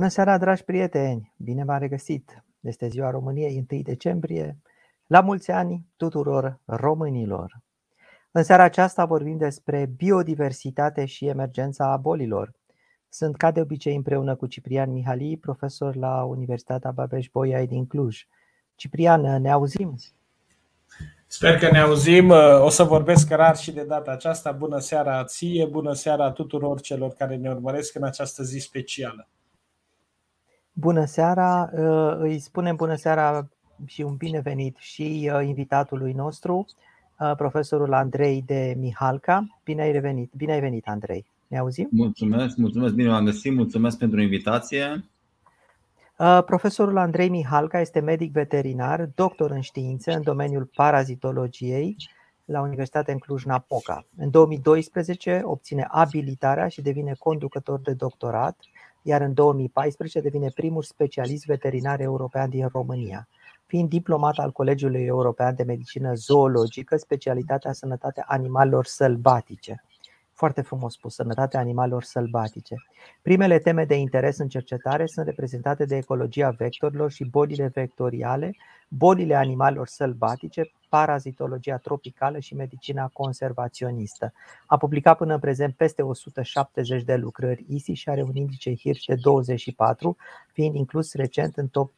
Bună seara, dragi prieteni! Bine v-am regăsit! Este ziua României, 1 decembrie. La mulți ani tuturor românilor! În seara aceasta vorbim despre biodiversitate și emergența bolilor. Sunt ca de obicei împreună cu Ciprian Mihali, profesor la Universitatea Babeș-Bolyai din Cluj. Ciprian, ne auzim? Sper că ne auzim. O să vorbesc rar și de data aceasta. Bună seara ție, bună seara tuturor celor care ne urmăresc în această zi specială. Bună seara, uh, îi spunem bună seara și un binevenit și uh, invitatului nostru, uh, profesorul Andrei de Mihalca. Bine ai revenit, bine ai venit Andrei. Ne auzim? Mulțumesc, mulțumesc, bine m-am găsit, mulțumesc pentru invitație. Profesorul Andrei Mihalca este medic veterinar, doctor în științe în domeniul parazitologiei la Universitatea în Cluj-Napoca. În 2012 obține abilitarea și devine conducător de doctorat iar în 2014 devine primul specialist veterinar european din România. Fiind diplomat al Colegiului European de Medicină Zoologică, specialitatea sănătatea animalelor sălbatice. Foarte frumos spus, sănătatea animalelor sălbatice. Primele teme de interes în cercetare sunt reprezentate de ecologia vectorilor și bolile vectoriale, bolile animalelor sălbatice, parazitologia tropicală și medicina conservaționistă. A publicat până în prezent peste 170 de lucrări ISI și are un indice Hirsch de 24, fiind inclus recent în top 2%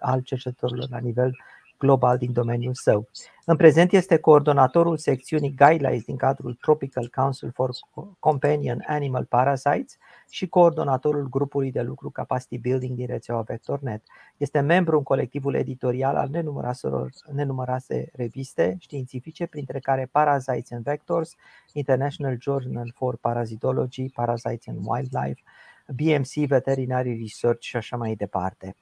al cercetătorilor la nivel global din domeniul său. În prezent este coordonatorul secțiunii Guidelines din cadrul Tropical Council for Companion Animal Parasites și coordonatorul grupului de lucru Capacity Building din rețeaua VectorNet. Este membru în colectivul editorial al nenumărase reviste științifice, printre care Parasites and Vectors, International Journal for Parasitology, Parasites and Wildlife, BMC Veterinary Research și așa mai departe.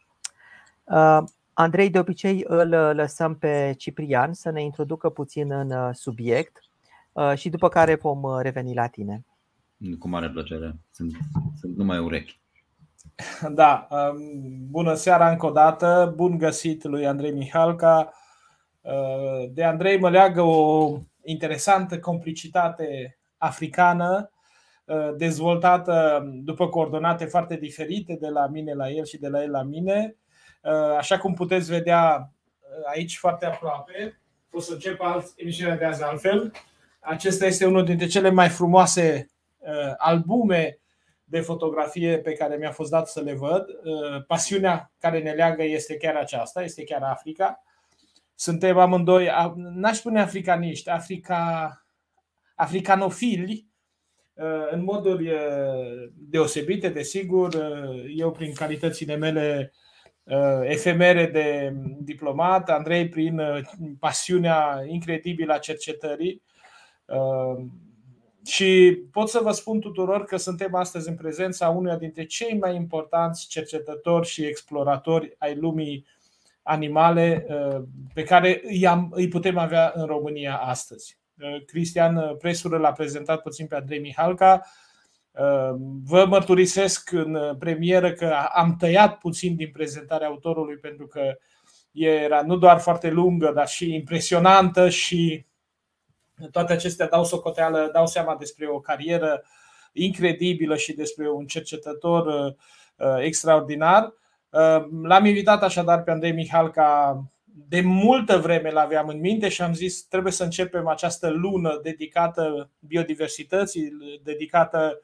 Uh, Andrei, de obicei îl lăsăm pe Ciprian să ne introducă puțin în uh, subiect uh, și după care vom uh, reveni la tine. Cu mare plăcere. Sunt, sunt numai urechi. Da, um, bună seara încă o dată, bun găsit lui Andrei Mihalca. De Andrei mă leagă o interesantă complicitate africană dezvoltată după coordonate foarte diferite de la mine la el și de la el la mine Uh, așa cum puteți vedea uh, aici foarte aproape, o să încep alt, emisiunea de azi altfel. Acesta este unul dintre cele mai frumoase uh, albume de fotografie pe care mi-a fost dat să le văd. Pasiunea care ne leagă este chiar aceasta, este chiar Africa. Suntem amândoi, n-aș spune africaniști, africa, africanofili, în moduri deosebite, desigur. Eu, prin calitățile mele Uh, efemere de diplomat, Andrei prin uh, pasiunea incredibilă a cercetării. Uh, și pot să vă spun tuturor că suntem astăzi în prezența unuia dintre cei mai importanți cercetători și exploratori ai lumii animale pe care îi putem avea în România astăzi. Cristian Presură l-a prezentat puțin pe Andrei Mihalca, Ehm, vă mărturisesc în premieră că am tăiat puțin din prezentarea autorului pentru că era nu doar foarte lungă, dar și impresionantă și toate acestea dau socoteală, dau seama despre o carieră incredibilă și despre un cercetător uh, extraordinar. Ehm, l-am invitat așadar pe Andrei Mihalca de multă vreme l-aveam în minte și am zis trebuie să începem această lună dedicată biodiversității, dedicată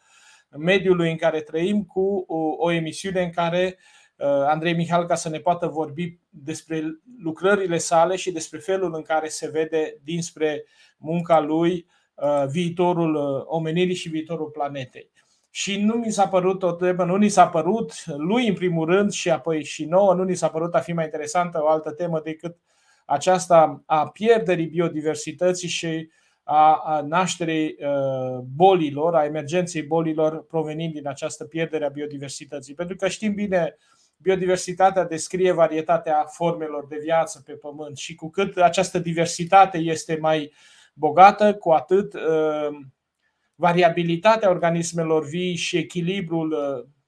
mediului în care trăim cu o, o emisiune în care uh, Andrei Mihalca să ne poată vorbi despre lucrările sale și despre felul în care se vede dinspre munca lui uh, viitorul uh, omenirii și viitorul planetei. Și nu mi s-a părut o temă, nu ni s-a părut lui în primul rând și apoi și nouă, nu ni s-a părut a fi mai interesantă o altă temă decât aceasta a pierderii biodiversității și a nașterii bolilor, a emergenței bolilor provenind din această pierdere a biodiversității. Pentru că știm bine, biodiversitatea descrie varietatea formelor de viață pe Pământ și cu cât această diversitate este mai bogată, cu atât variabilitatea organismelor vii și echilibrul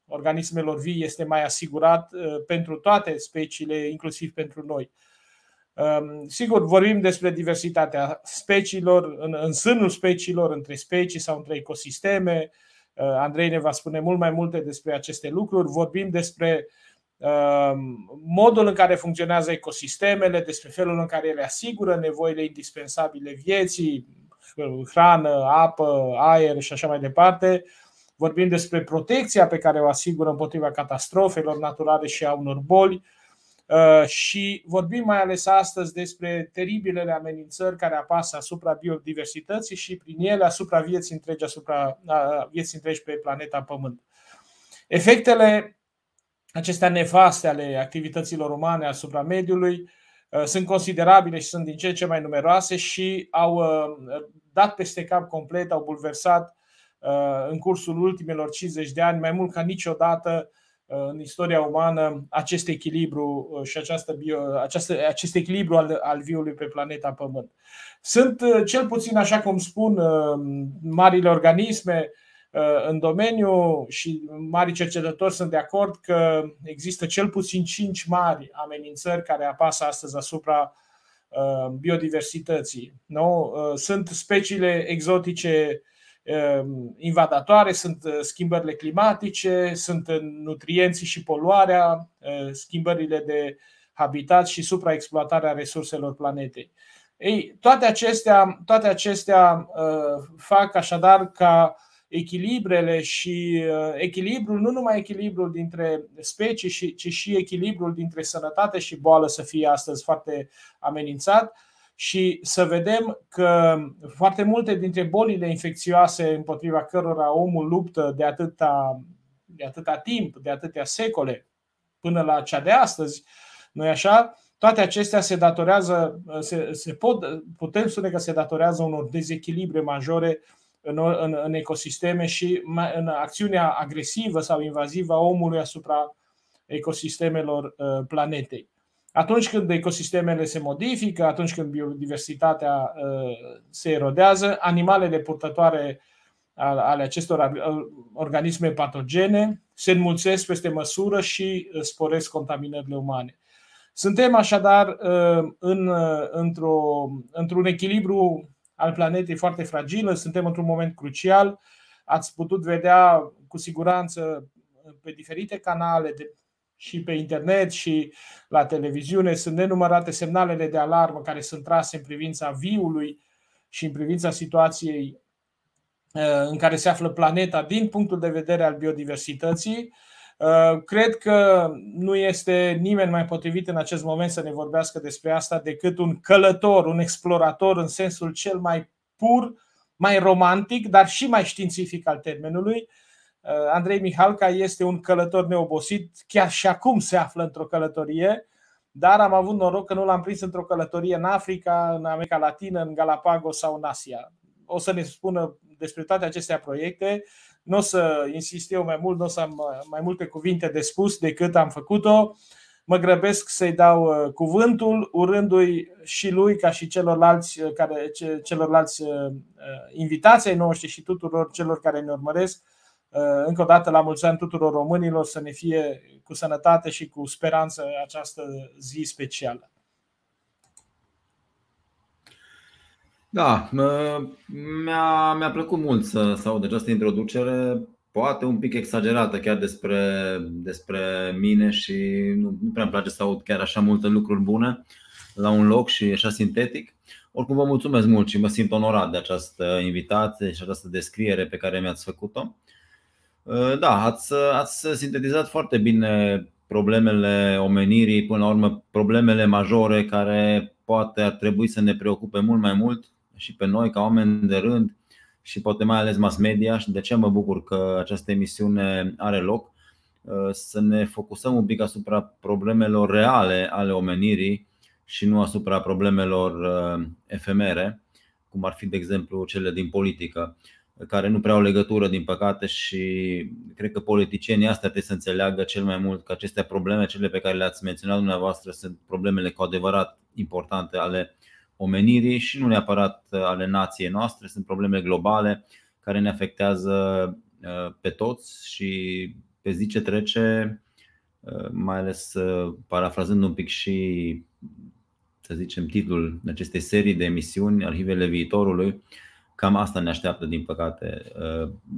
organismelor vii este mai asigurat pentru toate speciile, inclusiv pentru noi. Ehm, sigur, vorbim despre diversitatea speciilor, în, în sânul speciilor, între specii sau între ecosisteme, Andrei ne va spune mult mai multe despre aceste lucruri. Vorbim despre modul în care funcționează ecosistemele, despre felul în care ele asigură nevoile indispensabile vieții, hrană, apă, aer și așa mai departe. Vorbim despre protecția pe care o asigură împotriva catastrofelor naturale și a unor boli Uh, și vorbim mai ales astăzi despre teribilele amenințări care apasă asupra biodiversității și prin ele asupra vieții întregi, asupra vieții întregi pe planeta Pământ. Efectele acestea nefaste ale activităților umane asupra mediului uh, sunt considerabile și sunt din ce în ce mai numeroase și au uh, dat peste cap complet, au bulversat în cursul ultimelor 50 de ani mai mult ca niciodată Uh, în istoria umană acest echilibru uh, și această bio, această, acest echilibru al, al viului pe planeta Pământ. Sunt uh, cel puțin, așa cum spun marile organisme în domeniu și mari cercetători sunt de acord că există cel puțin cinci mari amenințări care apasă astăzi asupra biodiversității. Nu? Sunt speciile exotice Ehm, invadatoare, sunt uh, schimbările climatice, sunt uh, nutrienții și poluarea, uh, schimbările de habitat și supraexploatarea resurselor planetei. Ei, toate acestea, toate acestea fac așadar ca echilibrele și echilibrul, nu numai echilibrul dintre specii, ci și echilibrul dintre sănătate și boală să fie astăzi foarte amenințat și să vedem că foarte multe dintre bolile infecțioase împotriva cărora omul luptă de atâta, de atâta timp, de atâtea secole, până la cea de astăzi, nu așa? Toate acestea se datorează, se, se pot, putem spune că se datorează unor dezechilibre majore în, în, în ecosisteme și în acțiunea agresivă sau invazivă a omului asupra ecosistemelor uh, planetei. Atunci când ecosistemele se modifică, atunci când biodiversitatea uh, se erodează, animalele purtătoare ale acestor organisme patogene se înmulțesc peste măsură și uh, sporesc contaminările umane. Suntem așadar uh, în, într-o, într-un echilibru al planetei foarte fragilă, suntem într-un moment crucial. Ați putut vedea cu siguranță pe diferite canale de și pe internet și la televiziune sunt nenumărate semnalele de alarmă care sunt trase în privința viului și în privința situației uh, în care se află planeta din punctul de vedere al biodiversității. Uh, cred că nu este nimeni mai potrivit în acest moment să ne vorbească despre asta decât un călător, un explorator în sensul cel mai pur, mai romantic, dar și mai științific al termenului, Uh, Andrei Mihalca este un călător neobosit, chiar și acum se află într-o călătorie, dar am avut noroc că nu l-am prins într-o călătorie în Africa, în America Latină, în Galapagos sau în Asia. O să ne spună despre toate aceste proiecte. Nu o să insist eu mai mult, nu o să am mai multe cuvinte de spus decât am făcut-o. Mă grăbesc să-i dau uh, cuvântul, urându-i și lui, ca și celorlalți, uh, care, celorlalți invitații ai noștri și tuturor celor care ne urmăresc, Uh, încă o dată la mulți ani tuturor românilor să ne fie cu sănătate și cu speranță această zi specială. Da, mi-a, mi-a plăcut mult să, să aud această introducere, poate un pic exagerată chiar despre, despre mine și nu, nu prea îmi place să aud chiar așa multe lucruri bune la un loc și așa sintetic. Oricum vă mulțumesc mult și mă simt onorat de această invitație și această descriere pe care mi-ați făcut-o. Uh, da, ați, ați sintetizat foarte bine problemele omenirii, până la urmă problemele majore care poate ar trebui să ne preocupe mult mai mult și pe noi ca oameni de rând și poate mai ales mass media. Și de ce mă bucur că această emisiune are loc? Uh, să ne focusăm un pic asupra problemelor reale ale omenirii și nu asupra problemelor uh, efemere, cum ar fi de exemplu cele din politică care nu prea au legătură, din păcate, și cred că politicienii astea trebuie să înțeleagă cel mai mult că aceste probleme, cele pe care le-ați menționat dumneavoastră, sunt problemele cu adevărat importante ale omenirii și nu neapărat ale nației noastre, sunt probleme globale care ne afectează uh, pe toți și pe zi ce trece, uh, mai ales uh, parafrazând un pic și să zicem titlul acestei serii de emisiuni, Arhivele viitorului, cam asta ne așteaptă, din păcate.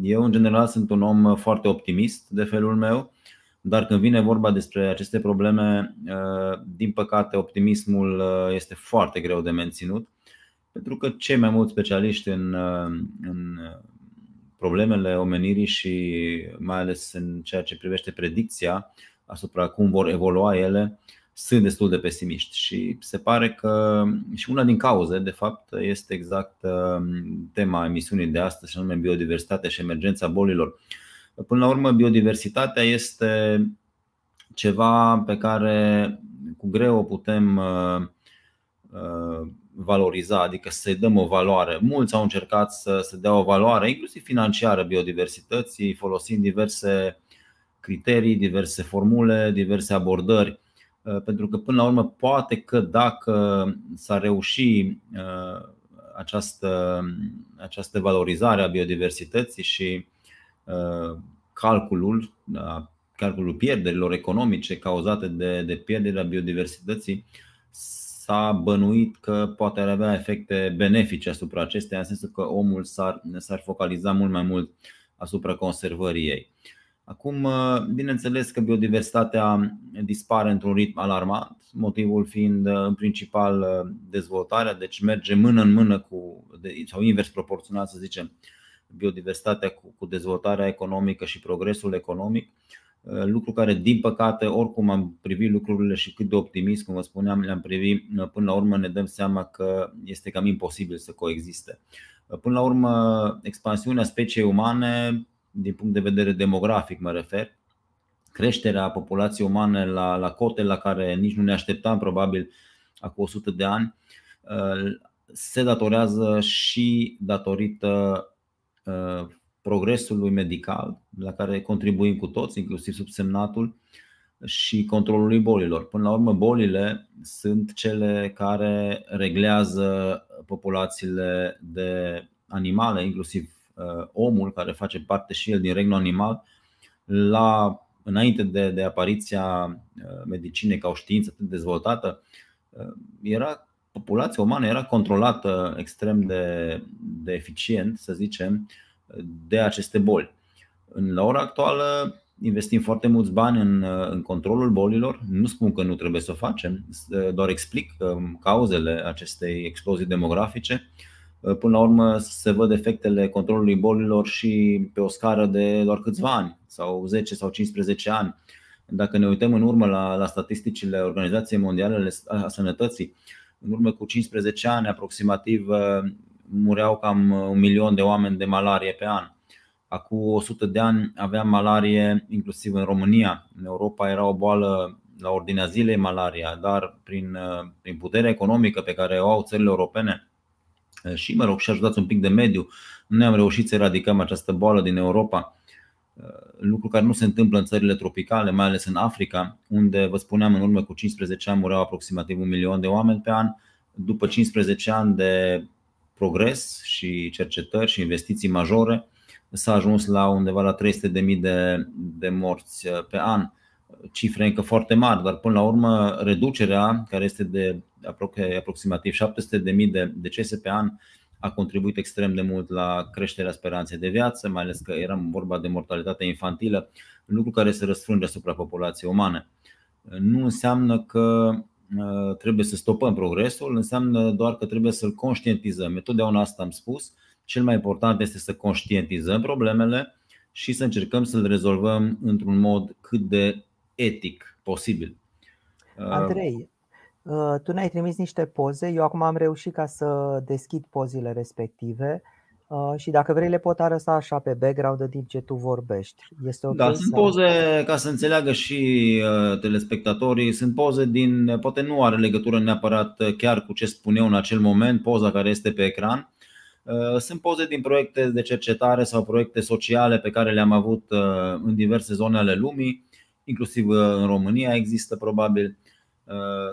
Eu, în general, sunt un om foarte optimist de felul meu, dar când vine vorba despre aceste probleme, din păcate, optimismul este foarte greu de menținut, pentru că cei mai mulți specialiști în, în problemele omenirii și mai ales în ceea ce privește predicția asupra cum vor evolua ele, sunt destul de pesimiști și se pare că și una din cauze, de fapt, este exact um, tema emisiunii de astăzi, și anume biodiversitatea și emergența bolilor. Până la urmă, biodiversitatea este ceva pe care cu greu o putem uh, uh, valoriza, adică să-i dăm o valoare. Mulți au încercat să, să dea o valoare, inclusiv financiară, biodiversității, folosind diverse criterii, diverse formule, diverse abordări. Uh, pentru că, până la urmă, poate că dacă s-ar reuși uh, această, această valorizare a biodiversității și uh, calculul, da, calculul pierderilor economice cauzate de, de pierderea biodiversității, s-a bănuit că poate ar avea efecte benefice asupra acesteia, în sensul că omul s-ar, s-ar focaliza mult mai mult asupra conservării ei. Acum, uh, bineînțeles că biodiversitatea dispare într-un ritm alarmant, motivul fiind uh, în principal uh, dezvoltarea, deci merge mână în mână cu, sau invers proporțional să zicem, biodiversitatea cu, cu dezvoltarea economică și progresul economic. Lucru care, din păcate, oricum am privit lucrurile și cât de optimist, cum vă spuneam, le-am privit, până la urmă ne dăm seama că este cam imposibil să coexiste. Până la urmă, expansiunea speciei umane din punct de vedere demografic mă refer, creșterea populației umane la, la cote la care nici nu ne așteptam probabil acum 100 de ani, uh, se datorează și datorită uh, progresului medical la care contribuim cu toți, inclusiv subsemnatul, și controlului bolilor. Până la urmă, bolile sunt cele care reglează populațiile de animale, inclusiv Uh, omul care face parte și el din regnul animal la, înainte de, de apariția uh, medicinei ca o știință atât dezvoltată, uh, era populația umană era controlată extrem de, de eficient, să zicem, de aceste boli. În la ora actuală investim foarte mulți bani în, în controlul bolilor. Nu spun că nu trebuie să o facem, doar explic cauzele acestei explozii demografice Uh, până la urmă se văd efectele controlului bolilor și pe o scară de doar câțiva ani sau 10 sau 15 ani. Dacă ne uităm în urmă la, la statisticile Organizației Mondiale a Sănătății, în urmă cu 15 ani aproximativ uh, mureau cam un milion de oameni de malarie pe an. Acum 100 de ani aveam malarie inclusiv în România. În Europa era o boală la ordinea zilei malaria, dar prin, uh, prin puterea economică pe care o au țările europene, Eh, și, mă rog, și ajutați un pic de mediu. Noi am reușit să eradicăm această boală din Europa, eh, lucru care nu se întâmplă în țările tropicale, mai ales în Africa, unde, vă spuneam, în urmă cu 15 ani mureau aproximativ un milion de oameni pe an. După 15 ani de progres și cercetări și investiții majore, s-a ajuns la undeva la 300.000 de, de morți eh, pe an. Cifre încă foarte mari, dar până la urmă reducerea, care este de aproximativ 700.000 de decese pe an a contribuit extrem de mult la creșterea speranței de viață, mai ales că era vorba de mortalitate infantilă, lucru care se răsfrânge asupra populației umane. Nu înseamnă că uh, trebuie să stopăm progresul, înseamnă doar că trebuie să-l conștientizăm. Întotdeauna asta am spus. Cel mai important este să conștientizăm problemele și să încercăm să le rezolvăm într-un mod cât de etic posibil. Andrei, Uh, tu ne-ai trimis niște poze, eu acum am reușit ca să deschid pozele respective uh, și dacă vrei le pot arăta așa pe background în timp ce tu vorbești. Este okay da, sunt poze, ca să înțeleagă și uh, telespectatorii, sunt poze din, poate nu are legătură neapărat chiar cu ce spun eu în acel moment, poza care este pe ecran. Sunt poze din proiecte de cercetare sau proiecte sociale pe care le-am avut în diverse zone ale lumii, inclusiv în România există probabil Uh,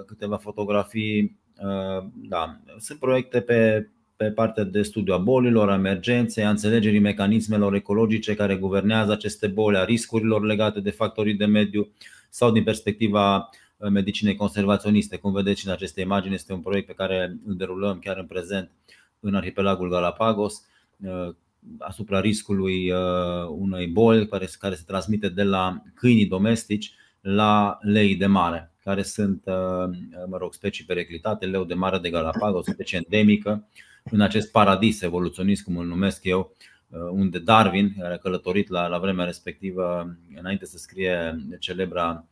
câteva fotografii. Uh, da. Sunt proiecte pe, pe partea de studiu a bolilor, a emergenței, a înțelegerii mecanismelor ecologice care guvernează aceste boli, a riscurilor legate de factorii de mediu sau din perspectiva uh, medicinei conservaționiste. Cum vedeți în aceste imagini, este un proiect pe care îl derulăm chiar în prezent în arhipelagul Galapagos. asupra riscului unei boli care, care se transmite de la câinii domestici la lei de mare, care sunt mă rog, specii periclitate, leu de mare de Galapagos, o specie endemică în acest paradis evoluționist, cum îl numesc eu, unde Darwin, care a călătorit la, la vremea respectivă, înainte să scrie celebra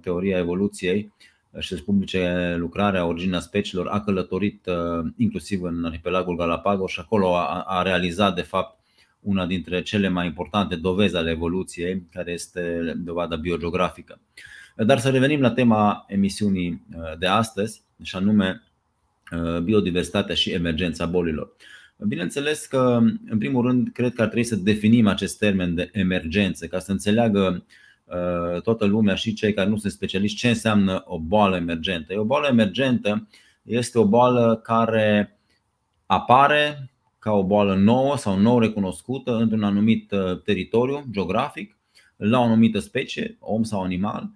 teoria evoluției, și să-și publice lucrarea Originea speciilor, a călătorit uh, inclusiv în arhipelagul Galapagos și acolo a, a realizat de fapt una dintre cele mai importante dovezi ale evoluției, care este dovada biogeografică. Dar să revenim la tema emisiunii uh, de astăzi, și anume uh, biodiversitatea și emergența bolilor. Bineînțeles că, în primul rând, cred că ar trebui să definim acest termen de emergență, ca să înțeleagă Uh, toată lumea și cei care nu sunt specialiști ce înseamnă o boală emergentă. O boală emergentă este o boală care apare ca o boală nouă sau nou recunoscută într-un anumit uh, teritoriu geografic, la o anumită specie, om sau animal, uh,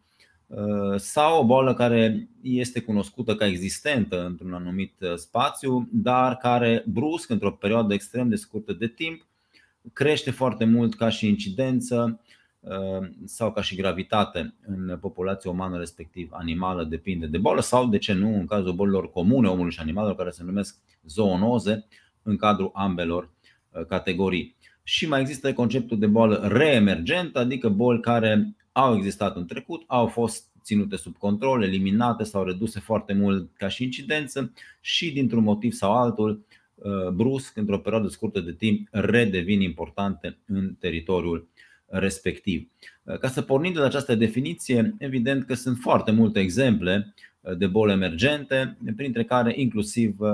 sau o boală care este cunoscută ca existentă într-un anumit spațiu, dar care brusc, într-o perioadă extrem de scurtă de timp, crește foarte mult ca și incidență Uh, sau ca și gravitate în populația umană, respectiv animală, depinde de boală sau, de ce nu, în cazul bolilor comune omului și animalelor, care se numesc zoonoze, în cadrul ambelor uh, categorii. Și mai există conceptul de boală reemergentă, adică boli care au existat în trecut, au fost ținute sub control, eliminate sau reduse foarte mult ca și incidență și dintr-un motiv sau altul, uh, brusc, într-o perioadă scurtă de timp, redevin importante în teritoriul respectiv. Ca să pornim de la această definiție, evident că sunt foarte multe exemple de boli emergente, printre care inclusiv uh,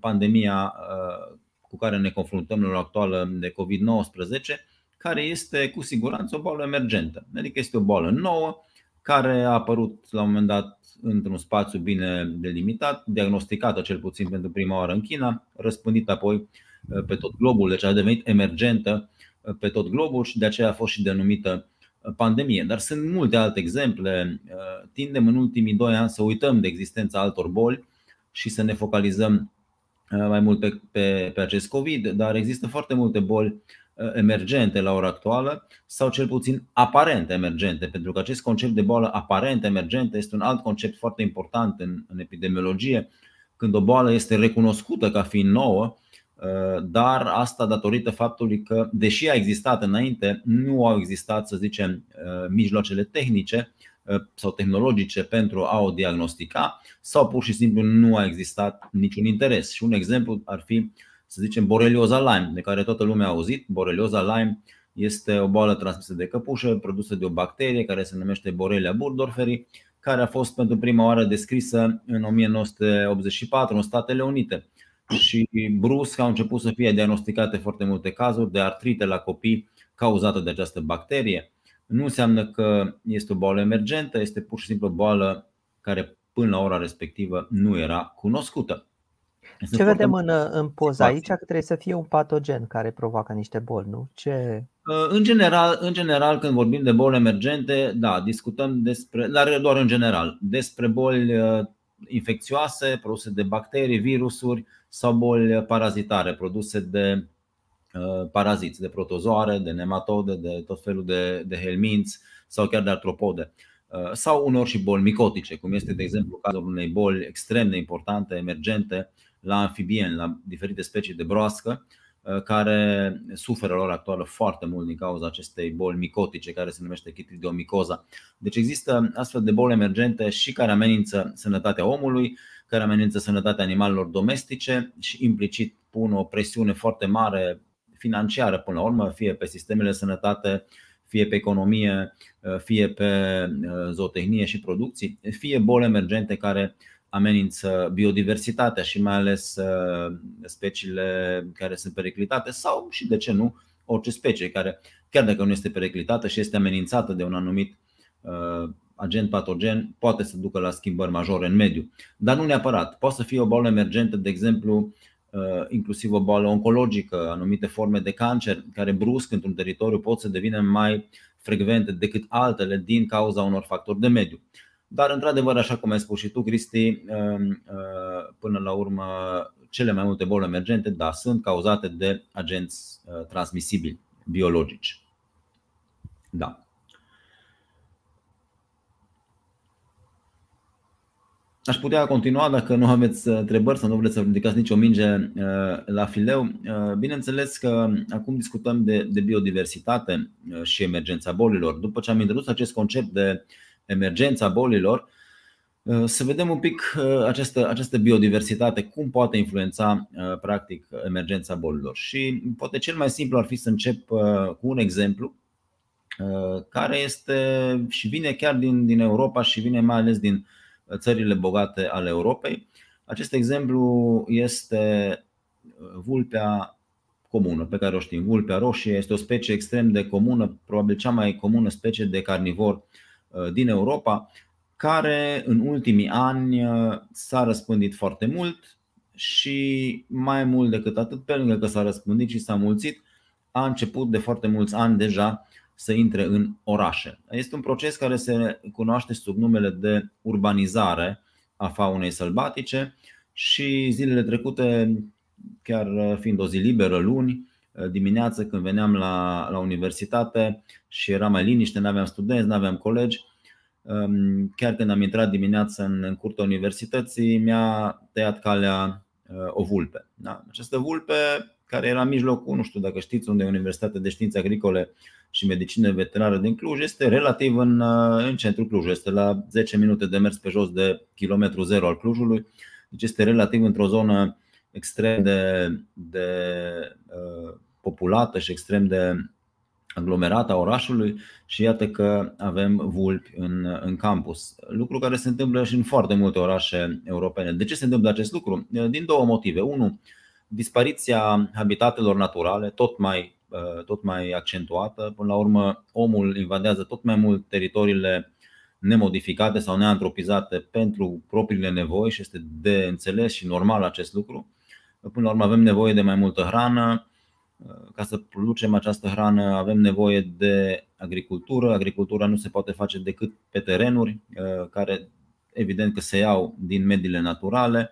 pandemia uh, cu care ne confruntăm la actuală de COVID-19, care este cu siguranță o boală emergentă. Adică este o boală nouă care a apărut la un moment dat într-un spațiu bine delimitat, diagnosticată cel puțin pentru prima oară în China, răspândită apoi uh, pe tot globul, deci a devenit emergentă pe tot globul și de aceea a fost și denumită uh, pandemie. Dar sunt multe alte exemple. Uh, tindem în ultimii doi ani să uităm de existența altor boli și să ne focalizăm uh, mai mult pe, pe, pe acest COVID, dar există foarte multe boli emergente la ora actuală sau cel puțin aparent emergente, pentru că acest concept de boală aparent emergentă este un alt concept foarte important în, în epidemiologie. Când o boală este recunoscută ca fiind nouă, Uh, dar asta datorită faptului că, deși a existat înainte, nu au existat, să zicem, uh, mijloacele tehnice uh, sau tehnologice pentru a o diagnostica sau pur și simplu nu a existat niciun interes. Și un exemplu ar fi, să zicem, borelioza Lyme, de care toată lumea a auzit. Borelioza Lyme este o boală transmisă de căpușă, produsă de o bacterie care se numește Borrelia burgdorferi, care a fost pentru prima oară descrisă în 1984 în Statele Unite și brusc au început să fie diagnosticate foarte multe cazuri de artrite la copii cauzată de această bacterie. Nu înseamnă că este o boală emergentă, este pur și simplu o boală care până la ora respectivă nu era cunoscută. Este Ce vedem în, în poza aici? Că trebuie să fie un patogen care provoacă niște boli, nu? Ce... Uh, în general, în general, când vorbim de boli emergente, da, discutăm despre, dar doar în general, despre boli uh, infecțioase produse de bacterii, virusuri sau boli parazitare produse de uh, paraziți, de protozoare, de nematode, de tot felul de, de helminți sau chiar de artropode. Uh, sau unor și boli micotice, cum este, de exemplu, cazul unei boli extrem de importante, emergente, la amfibieni, la diferite specii de broască, Uh, care suferă la ora actuală foarte mult din cauza acestei boli micotice care se numește chitridiomicoza. Deci există astfel de boli emergente și care amenință sănătatea omului, care amenință sănătatea animalelor domestice și implicit pun o presiune foarte mare financiară până la urmă, fie pe sistemele de sănătate, fie pe economie, uh, fie pe uh, zootehnie și producții, fie boli emergente care amenință biodiversitatea și mai ales uh, speciile care sunt periclitate sau și de ce nu orice specie care chiar dacă nu este periclitată și este amenințată de un anumit uh, agent patogen poate să ducă la schimbări majore în mediu. Dar nu neapărat. Poate să fie o boală emergentă, de exemplu, uh, inclusiv o boală oncologică, anumite forme de cancer care brusc într-un teritoriu pot să devină mai frecvente decât altele din cauza unor factori de mediu. Dar, într-adevăr, așa cum ai spus și tu, Cristi, um, uh, până la urmă, cele mai multe boli emergente, da, sunt cauzate de agenți transmisibili biologici. Da. Aș putea continua dacă nu aveți uh, întrebări sau nu vreți să ridicați nicio minge uh, la fileu. Uh, bineînțeles că acum discutăm de, de biodiversitate și emergența bolilor. După ce am introdus acest concept de emergența bolilor, să vedem un pic această, această biodiversitate, cum poate influența practic emergența bolilor. Și poate cel mai simplu ar fi să încep cu un exemplu care este și vine chiar din, din Europa și vine mai ales din țările bogate ale Europei. Acest exemplu este uh, vulpea comună pe care o știm. Vulpea roșie este o specie extrem de comună, probabil cea mai comună specie de carnivor uh, din Europa, care în ultimii ani uh, s-a răspândit foarte mult și mai mult decât atât, pe lângă că s-a răspândit și s-a mulțit, a început de foarte mulți ani deja să intre în orașe. Este un proces care se cunoaște sub numele de urbanizare a faunei sălbatice și zilele trecute, chiar fiind o zi liberă, luni, dimineață când veneam la, la universitate și era mai liniște, nu aveam studenți, nu aveam colegi, um, chiar când am intrat dimineața în, în curtea universității, mi-a tăiat calea uh, o vulpe. Da? Această vulpe care era în mijlocul, nu știu dacă știți unde e Universitatea de Științe Agricole și Medicină Veterinară din Cluj, este relativ în, uh, în centrul Cluj, este la 10 minute de mers pe jos de kilometru zero al Clujului, deci este relativ într-o zonă extrem de, de uh, populată și extrem de aglomerată a orașului și iată că avem vulpi în, în campus. Lucru care se întâmplă și în foarte multe orașe europene. De ce se întâmplă acest lucru? Din două motive. Unu, dispariția habitatelor naturale tot mai, uh, tot mai accentuată. Până la urmă, omul invadează tot mai mult teritoriile nemodificate sau neantropizate pentru propriile nevoi și este de înțeles și normal acest lucru. Până la urmă avem nevoie de mai multă hrană. Uh, ca să producem această hrană avem nevoie de agricultură. Agricultura nu se poate face decât pe terenuri uh, care evident că se iau din mediile naturale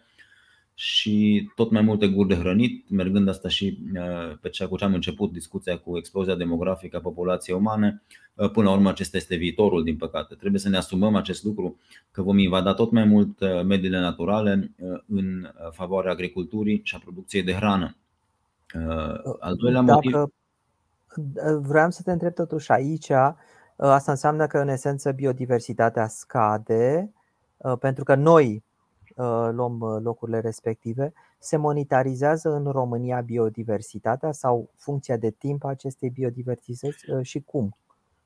și tot mai multe guri de hrănit, mergând asta și uh, pe cea cu ce am început discuția cu explozia demografică a populației umane. Uh, până la urmă, acesta este viitorul, din păcate. Trebuie să ne asumăm acest lucru, că vom invada tot mai mult uh, mediile naturale în favoarea agriculturii și a producției de hrană. Al doilea motiv. Dacă vreau să te întreb totuși aici, asta înseamnă că în esență biodiversitatea scade, pentru că noi Uh, luăm uh, locurile respective, se monitorizează în România biodiversitatea sau funcția de timp a acestei biodiversități uh, și cum?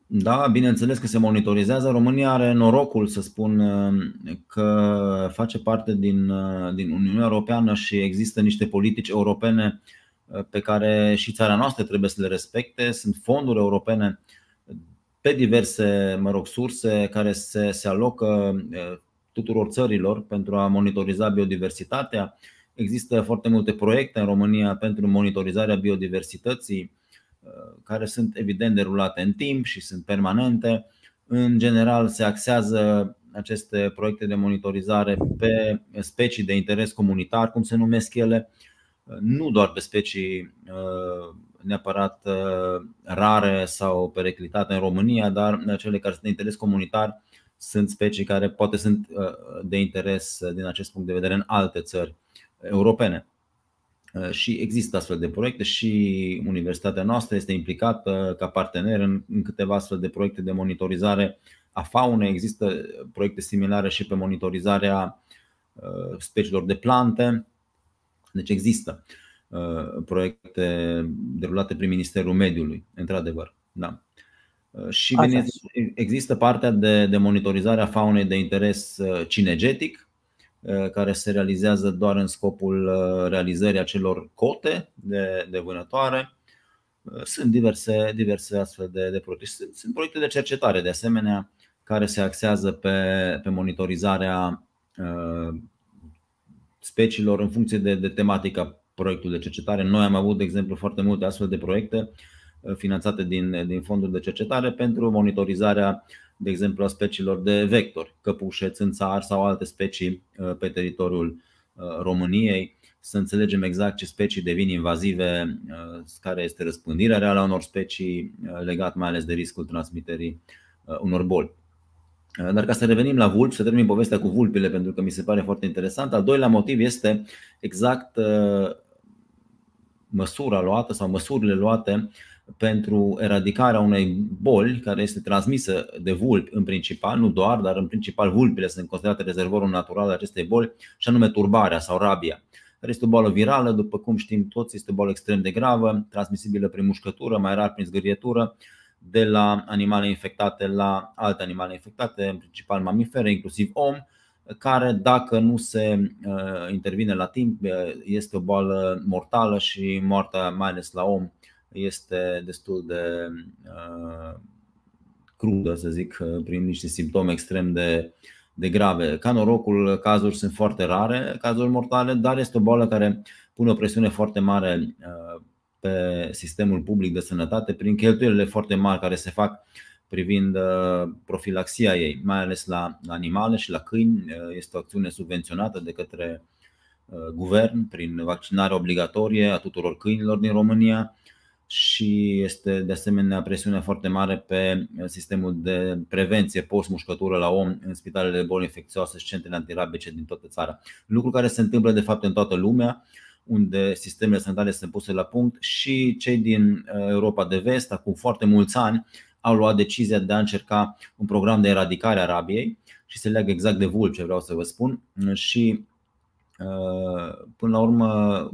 Da, bineînțeles că se monitorizează. România are norocul, să spun, că face parte din, din Uniunea Europeană și există niște politici europene pe care și țara noastră trebuie să le respecte. Sunt fonduri europene pe diverse mă rog, surse care se, se alocă tuturor țărilor pentru a monitoriza biodiversitatea. Există foarte multe proiecte în România pentru monitorizarea biodiversității, uh, care sunt evident derulate în timp și sunt permanente. În general, se axează aceste proiecte de monitorizare pe specii de interes comunitar, cum se numesc ele, uh, nu doar pe specii uh, neapărat rare sau periclitate în România, dar cele care sunt de interes comunitar sunt specii care poate sunt uh, de interes uh, din acest punct de vedere în alte țări europene. Uh, și există astfel de proiecte și universitatea noastră este implicată ca partener în câteva astfel de proiecte de monitorizare a faunei. Există proiecte similare și pe monitorizarea speciilor de plante. Deci există proiecte derulate prin Ministerul Mediului, într-adevăr. Da. Uh, și bine, există partea de, de monitorizare a faunei de interes uh, cinegetic, uh, care se realizează doar în scopul realizării acelor cote de, de vânătoare. Sunt diverse, diverse astfel de, de proiecte. Sunt, sunt proiecte de cercetare, de asemenea, care se axează pe, pe monitorizarea uh, speciilor în funcție de, de tematica proiectului de cercetare. Noi am avut, de exemplu, foarte multe astfel de proiecte finanțate din, din fonduri de cercetare pentru monitorizarea, de exemplu, a speciilor de vectori, căpușe, țânțar sau alte specii uh, pe teritoriul uh, României să înțelegem exact ce specii devin invazive, care este răspândirea reală a unor specii legat mai ales de riscul transmiterii unor boli. Dar ca să revenim la vulpi, să termin povestea cu vulpile pentru că mi se pare foarte interesant. Al doilea motiv este exact măsura luată sau măsurile luate pentru eradicarea unei boli care este transmisă de vulpi în principal, nu doar, dar în principal vulpile sunt considerate rezervorul natural al acestei boli, și anume turbarea sau rabia. Care este o boală virală, după cum știm toți, este o boală extrem de gravă, transmisibilă prin mușcătură, mai rar prin zgârietură, de la animale infectate la alte animale infectate, în principal mamifere, inclusiv om, care dacă nu se uh, intervine la timp este o boală mortală și moartea mai ales la om este destul de uh, crudă, să zic, uh, prin niște simptome extrem de, de grave. Ca norocul, cazuri sunt foarte rare, cazuri mortale, dar este o boală care pune o presiune foarte mare pe sistemul public de sănătate prin cheltuielile foarte mari care se fac privind profilaxia ei, mai ales la animale și la câini. Este o acțiune subvenționată de către guvern prin vaccinare obligatorie a tuturor câinilor din România și este de asemenea presiune foarte mare pe sistemul de prevenție post-mușcătură la om în spitalele de boli infecțioase și centrele antirabice din toată țara. Lucru care se întâmplă de fapt în toată lumea, unde sistemele sanitare sunt puse la punct și cei din uh, Europa de vest, acum foarte mulți ani, au luat decizia de a încerca un program de eradicare a rabiei și se leagă exact de vulpi, ce vreau să vă spun. Și uh, până la urmă,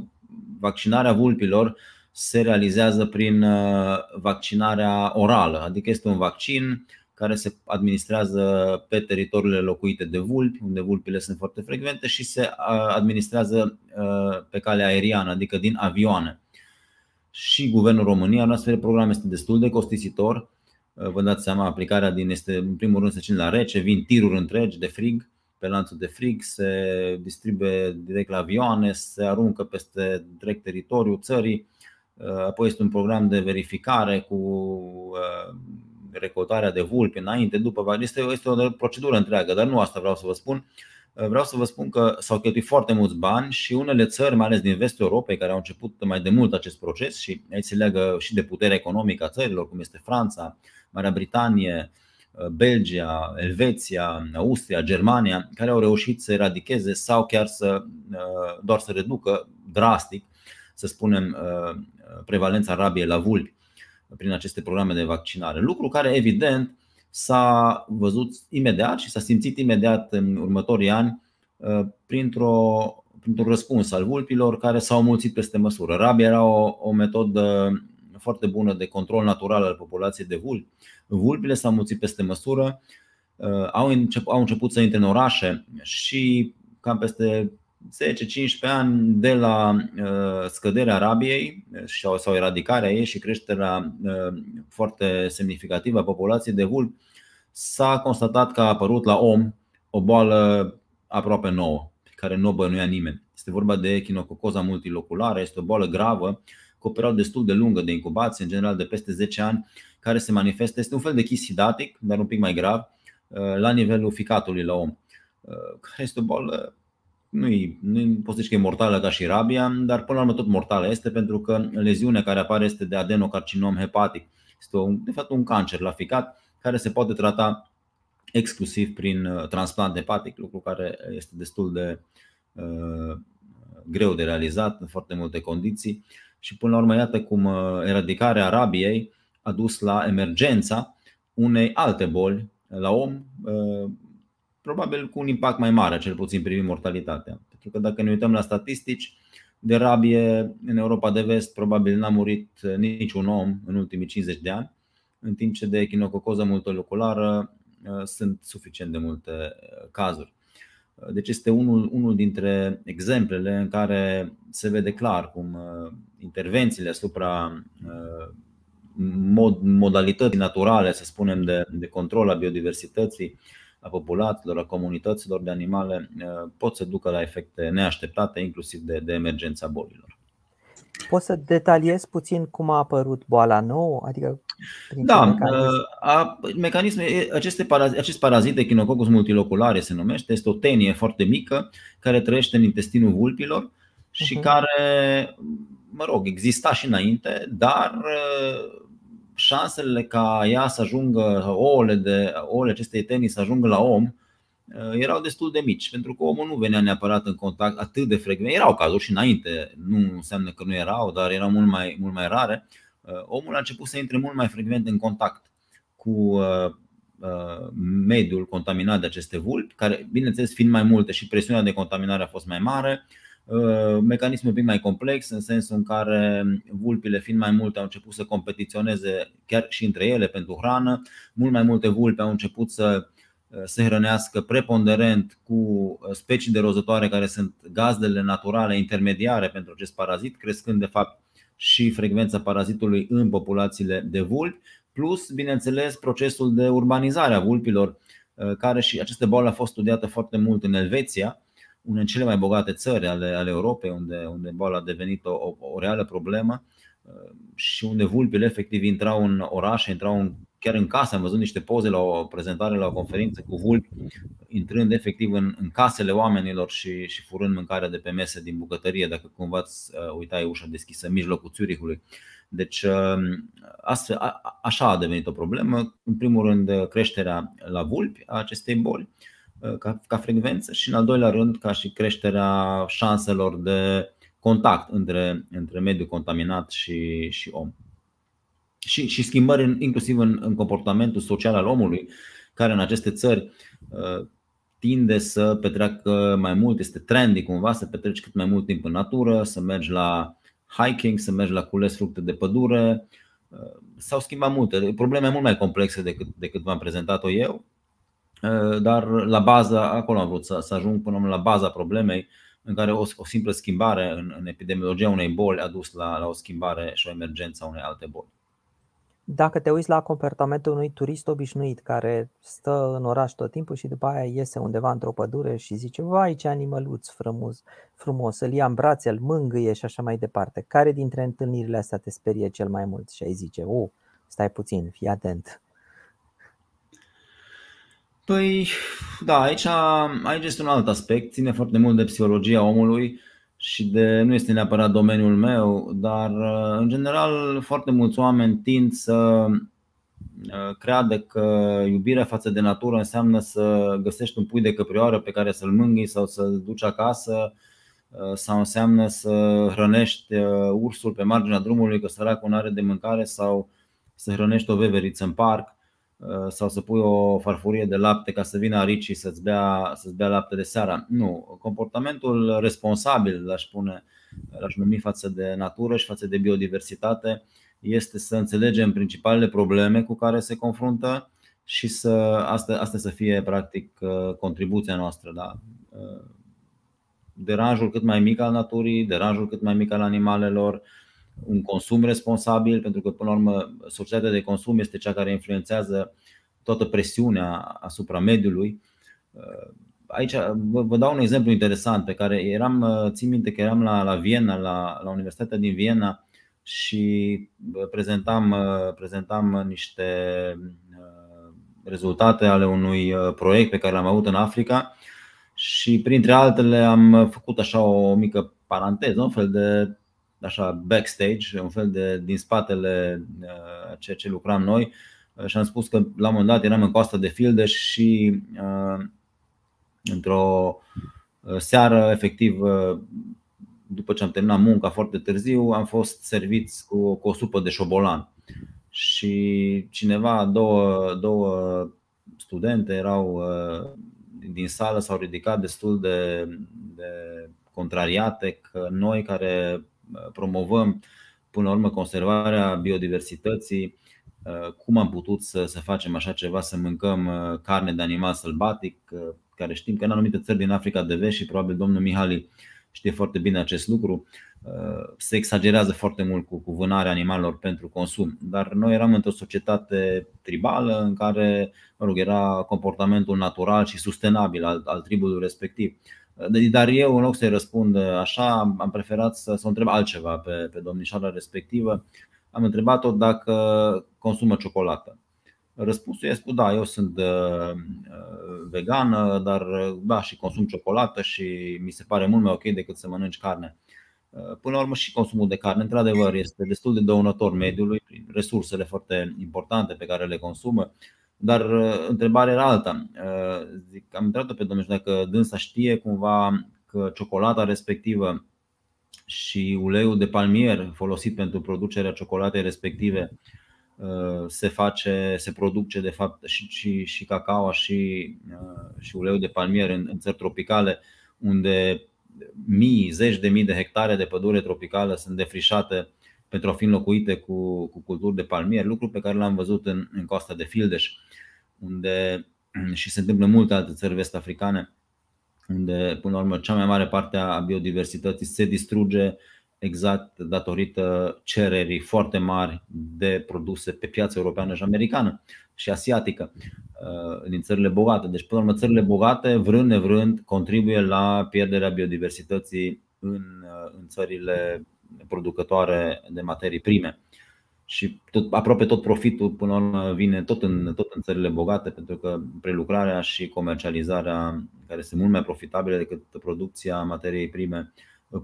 vaccinarea vulpilor se realizează prin uh, vaccinarea orală, adică este un vaccin care se administrează pe teritoriile locuite de vulpi, unde vulpile sunt foarte frecvente și se uh, administrează uh, pe calea aeriană, adică din avioane. Și Guvernul României un astfel de program este destul de costisitor. Vă dați seama, aplicarea din este în primul rând se ține la rece, vin tiruri întregi de frig pe lanțul de frig, se distribuie direct la avioane, se aruncă peste direct teritoriul țării Uh, apoi este un program de verificare cu uh, recoltarea de vulpi înainte, după. Este, este o procedură întreagă, dar nu asta vreau să vă spun. Uh, vreau să vă spun că s-au cheltuit foarte mulți bani și unele țări, mai ales din vestul Europei, care au început mai de mult acest proces și aici se leagă și de puterea economică a țărilor, cum este Franța, Marea Britanie, Belgia, Elveția, Austria, Germania, care au reușit să eradicheze sau chiar să doar să reducă drastic, să spunem, prevalența rabiei la vulpi prin aceste programe de vaccinare. Lucru care, evident, s-a văzut imediat și s-a simțit imediat în următorii ani uh, printr-o, printr-un răspuns al vulpilor care s-au mulțit peste măsură. Rabia era o, o metodă foarte bună de control natural al populației de vulpi. Vulpile s-au mulțit peste măsură, uh, au început, au început să intre în orașe și cam peste 10-15 ani de la uh, scăderea rabiei sau eradicarea ei și creșterea uh, foarte semnificativă a populației de vulpi, s-a constatat că a apărut la om o boală aproape nouă, care nu o bănuia nimeni. Este vorba de echinococoza multiloculară, este o boală gravă, cu o perioadă destul de lungă de incubație, în general de peste 10 ani, care se manifestă. Este un fel de chis hidatic, dar un pic mai grav, uh, la nivelul ficatului la om, care este o boală nu, nu poți zice că e mortală ca și rabia, dar până la urmă tot mortală este pentru că leziunea care apare este de adenocarcinom hepatic. Este un, de fapt un cancer la ficat care se poate trata exclusiv prin uh, transplant hepatic, lucru care este destul de uh, greu de realizat în foarte multe condiții. Și până la urmă, iată cum uh, eradicarea rabiei a dus la emergența unei alte boli la om, uh, probabil cu un impact mai mare, cel puțin privind mortalitatea. Pentru că dacă ne uităm la statistici, de rabie în Europa de vest probabil n-a murit niciun om în ultimii 50 de ani, în timp ce de echinococoză multiloculară uh, sunt suficient de multe uh, cazuri. Uh, deci este unul, unul dintre exemplele în care se vede clar cum intervențiile asupra mod, modalității naturale, să spunem, de, de control a biodiversității a populațiilor, a comunităților de animale uh, pot să ducă la efecte neașteptate, inclusiv de, de emergența bolilor. Poți să detaliezi puțin cum a apărut boala nouă? Adică prin da, mecanism? Uh, a, mecanisme, aceste parazite, acest parazit Echinococcus multiloculare se numește, este o tenie foarte mică care trăiește în intestinul vulpilor și uh-huh. care, mă rog, exista și înainte, dar șansele ca ea să ajungă, ouăle, de, ouăle acestei tenii să ajungă la om, erau destul de mici, pentru că omul nu venea neapărat în contact atât de frecvent. Erau cazuri și înainte, nu înseamnă că nu erau, dar erau mult mai, mult mai rare. Omul a început să intre mult mai frecvent în contact cu mediul contaminat de aceste vulpi, care, bineînțeles, fiind mai multe și presiunea de contaminare a fost mai mare, Uh, mecanismul un pic mai complex, în sensul în care vulpile, fiind mai multe, au început să competiționeze chiar și între ele pentru hrană. Mult mai multe vulpi au început să uh, se hrănească preponderent cu uh, specii de rozătoare care sunt gazdele naturale intermediare pentru acest parazit, crescând de fapt și frecvența parazitului în populațiile de vulpi, plus, bineînțeles, procesul de urbanizare a vulpilor, care și aceste boli a fost studiată foarte mult în Elveția una din cele mai bogate țări ale, ale Europei, unde, unde boala a devenit o, o, o reală problemă uh, și unde vulpile efectiv intrau în orașe, intrau în, chiar în case. Am văzut niște poze la o prezentare, la o conferință cu vulpi, intrând efectiv în, în casele oamenilor și, și furând mâncare de pe mese din bucătărie, dacă cumva îți uh, uitai ușa deschisă în mijlocul Țurihului. Deci, uh, astfel, a, așa a devenit o problemă. În primul rând, creșterea la vulpi a acestei boli Uh, ca, ca frecvență și în al doilea rând ca și creșterea șanselor de contact între, între mediul contaminat și, și om. Și, și schimbări în, inclusiv în, în comportamentul social al omului, care în aceste țări uh, tinde să petreacă mai mult, este trendy cumva să petreci cât mai mult timp în natură, să mergi la hiking, să mergi la cules fructe de pădure. Uh, s-au schimbat multe, probleme mult mai complexe decât, decât v-am prezentat-o eu, Eh, dar la bază, acolo am vrut să, să ajung până la baza problemei în care o, o simplă schimbare în, în epidemiologia unei boli a dus la, la o schimbare și o emergență a unei alte boli. Dacă te uiți la comportamentul unui turist obișnuit care stă în oraș tot timpul și după aia iese undeva într-o pădure și zice Vai ce animăluț frumos, frumos, îl ia în brațe, îl mângâie și așa mai departe. Care dintre întâlnirile astea te sperie cel mai mult? Și ai zice Oh, stai puțin, fii atent Păi, da, aici, aici este un alt aspect, ține foarte mult de psihologia omului și de, nu este neapărat domeniul meu, dar în general foarte mulți oameni tind să uh, creadă că iubirea față de natură înseamnă să găsești un pui de căprioară pe care să-l mângâi sau să-l duci acasă uh, sau înseamnă să hrănești uh, ursul pe marginea drumului că săracul nu are de mâncare sau să hrănești o veveriță în parc. Uh, sau să pui o farfurie de lapte ca să vină aricii să-ți bea, să-ți bea lapte de seara. Nu, comportamentul responsabil, l-aș spune, l-aș numi față de natură și față de biodiversitate, este să înțelegem principalele probleme cu care se confruntă și să asta, asta să fie practic uh, contribuția noastră. Da? Uh, deranjul cât mai mic al naturii, deranjul cât mai mic al animalelor, un consum responsabil, pentru că, până la urmă, societatea de consum este cea care influențează toată presiunea asupra mediului. Aici vă, vă dau un exemplu interesant pe care eram, țin minte că eram la, la Viena, la, la Universitatea din Viena și prezentam, prezentam niște rezultate ale unui proiect pe care l-am avut în Africa și printre altele am făcut așa o mică paranteză, un fel de așa backstage, un fel de din spatele uh, ceea ce lucram noi uh, și am spus că la un moment dat eram în coasta de Fildeș și uh, într-o seară efectiv după ce am terminat munca foarte târziu, am fost serviți cu, cu o supă de șobolan. Și cineva, două, două studente erau din sală, s-au ridicat destul de, de contrariate că noi care promovăm până la urmă conservarea biodiversității, uh, cum am putut să, să facem așa ceva, să mâncăm uh, carne de animal sălbatic, uh, care știm că în anumite țări din Africa de Vest și probabil domnul Mihali știe foarte bine acest lucru, se exagerează foarte mult cu, cu vânarea animalelor pentru consum. Dar noi eram într-o societate tribală în care mă rog, era comportamentul natural și sustenabil al, al tribului respectiv. Dar eu, în loc să-i răspund așa, am preferat să, să o întreb altceva pe, pe domnișoara respectivă. Am întrebat-o dacă consumă ciocolată. Răspunsul este da, eu sunt uh, vegană, dar da, și consum ciocolată și mi se pare mult mai ok decât să mănânci carne. Până la urmă și consumul de carne, într-adevăr, este destul de dăunător mediului prin resursele foarte importante pe care le consumă. Dar întrebarea era alta. Zic, am întrebat pe domnul dacă dânsa știe cumva că ciocolata respectivă și uleiul de palmier folosit pentru producerea ciocolatei respective se face, se produce de fapt și, și, și cacao și, și uleiul de palmier în, în țări tropicale unde mii, zeci de mii de hectare de pădure tropicală sunt defrișate pentru a fi înlocuite cu, cu culturi de palmier, lucru pe care l-am văzut în, în coasta de Fildeș, unde și se întâmplă în multe alte țări vest-africane, unde, până la urmă, cea mai mare parte a biodiversității se distruge exact datorită cererii foarte mari de produse pe piața europeană și americană și asiatică uh, din țările bogate. Deci, până la urmă, țările bogate, vrând nevrând, contribuie la pierderea biodiversității în, uh, în țările producătoare de materii prime. Și tot, aproape tot profitul până la urmă vine tot în, tot în țările bogate, pentru că prelucrarea și comercializarea, care sunt mult mai profitabile decât producția materiei prime,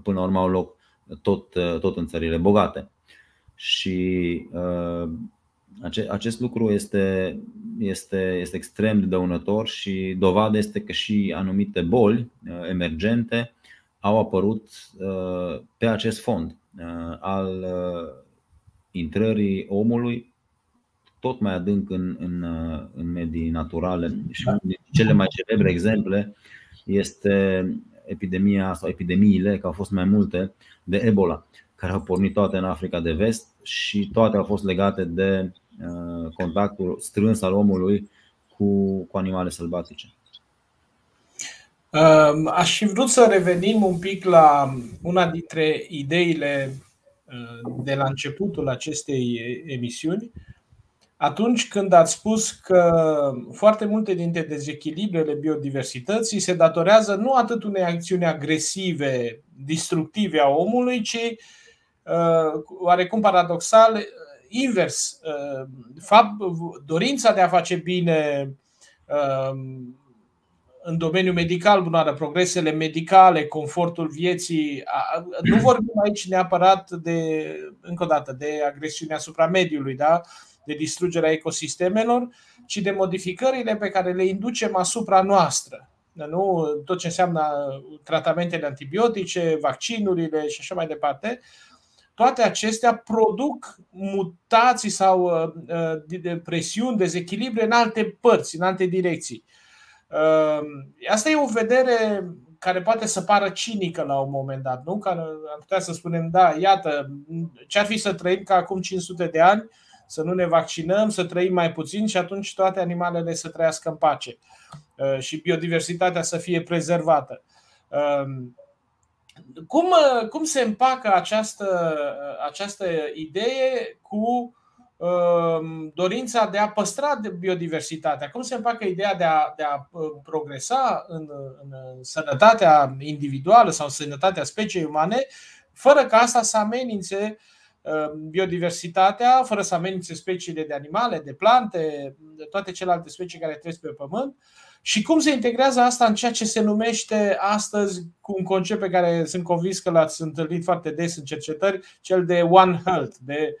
până la urmă au loc tot, tot în țările bogate. Și uh, acest lucru este, este, este extrem de dăunător și dovadă este că și anumite boli uh, emergente au apărut uh, pe acest fond al intrării omului tot mai adânc în, în, în medii naturale. Și unul din cele mai celebre exemple este epidemia sau epidemiile, că au fost mai multe, de Ebola, care au pornit toate în Africa de Vest și toate au fost legate de uh, contactul strâns al omului cu, cu animale sălbatice. Um, aș fi vrut să revenim un pic la una dintre ideile uh, de la începutul acestei emisiuni, atunci când ați spus că foarte multe dintre dezechilibrele biodiversității se datorează nu atât unei acțiuni agresive, destructive a omului, ci uh, oarecum paradoxal, invers. Uh, fapt, dorința de a face bine uh, în domeniul medical, bunoară, progresele medicale, confortul vieții. Nu vorbim aici neapărat de, încă o dată, de agresiunea asupra mediului, da? de distrugerea ecosistemelor, ci de modificările pe care le inducem asupra noastră. Nu? Tot ce înseamnă tratamentele antibiotice, vaccinurile și așa mai departe, toate acestea produc mutații sau uh, presiuni, dezechilibre în alte părți, în alte direcții. Uh, asta e o vedere care poate să pară cinică la un moment dat, nu? Care am putea să spunem, da, iată, ce ar fi să trăim ca acum 500 de ani, să nu ne vaccinăm, să trăim mai puțin și atunci toate animalele să trăiască în pace uh, și biodiversitatea să fie prezervată. Um, cum, uh, cum se împacă această, uh, această idee cu um, dorința de a păstra biodiversitatea? Cum se împacă ideea de a, de a progresa în, în sănătatea individuală sau sănătatea speciei umane, fără ca asta să amenințe uh, Uh, biodiversitatea, fără să amenințe speciile de animale, de plante, de toate celelalte specii care trăiesc pe pământ și cum se integrează asta în ceea ce se numește astăzi cu un concept pe care sunt convins că l-ați întâlnit foarte des în cercetări, cel de One Health, de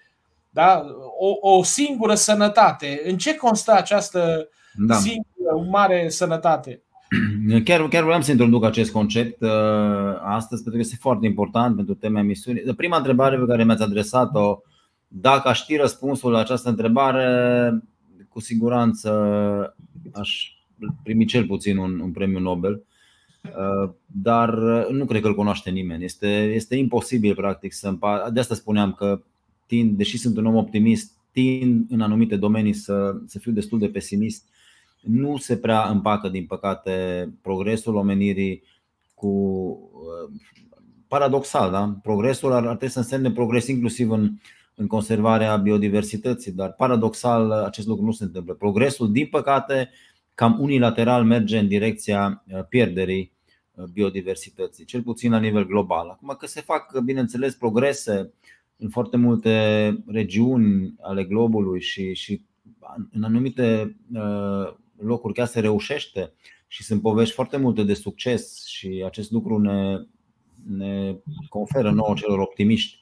da, o, o singură sănătate. În ce constă această da. singură mare sănătate? Chiar, chiar vreau să introduc acest concept uh, astăzi pentru că este foarte important pentru tema emisiunii. Prima întrebare pe care mi-ați adresat-o, dacă aș ști răspunsul la această întrebare, cu siguranță aș primi cel puțin un, un premiu Nobel, uh, dar nu cred că îl cunoaște nimeni. Este, este imposibil, practic, să împar... De asta spuneam că, tind, deși sunt un om optimist, tind în anumite domenii să, să fiu destul de pesimist nu se prea împacă, din păcate, progresul omenirii cu. Uh, paradoxal, da? Progresul ar, ar trebui să însemne progres inclusiv în, în conservarea biodiversității, dar paradoxal acest lucru nu se întâmplă. Progresul, din păcate, cam unilateral merge în direcția uh, pierderii uh, biodiversității, cel puțin la nivel global. Acum că se fac, bineînțeles, progrese în foarte multe regiuni ale globului și, și în anumite locuri chiar se reușește și sunt povești foarte multe de succes și acest lucru ne, ne conferă nouă celor optimiști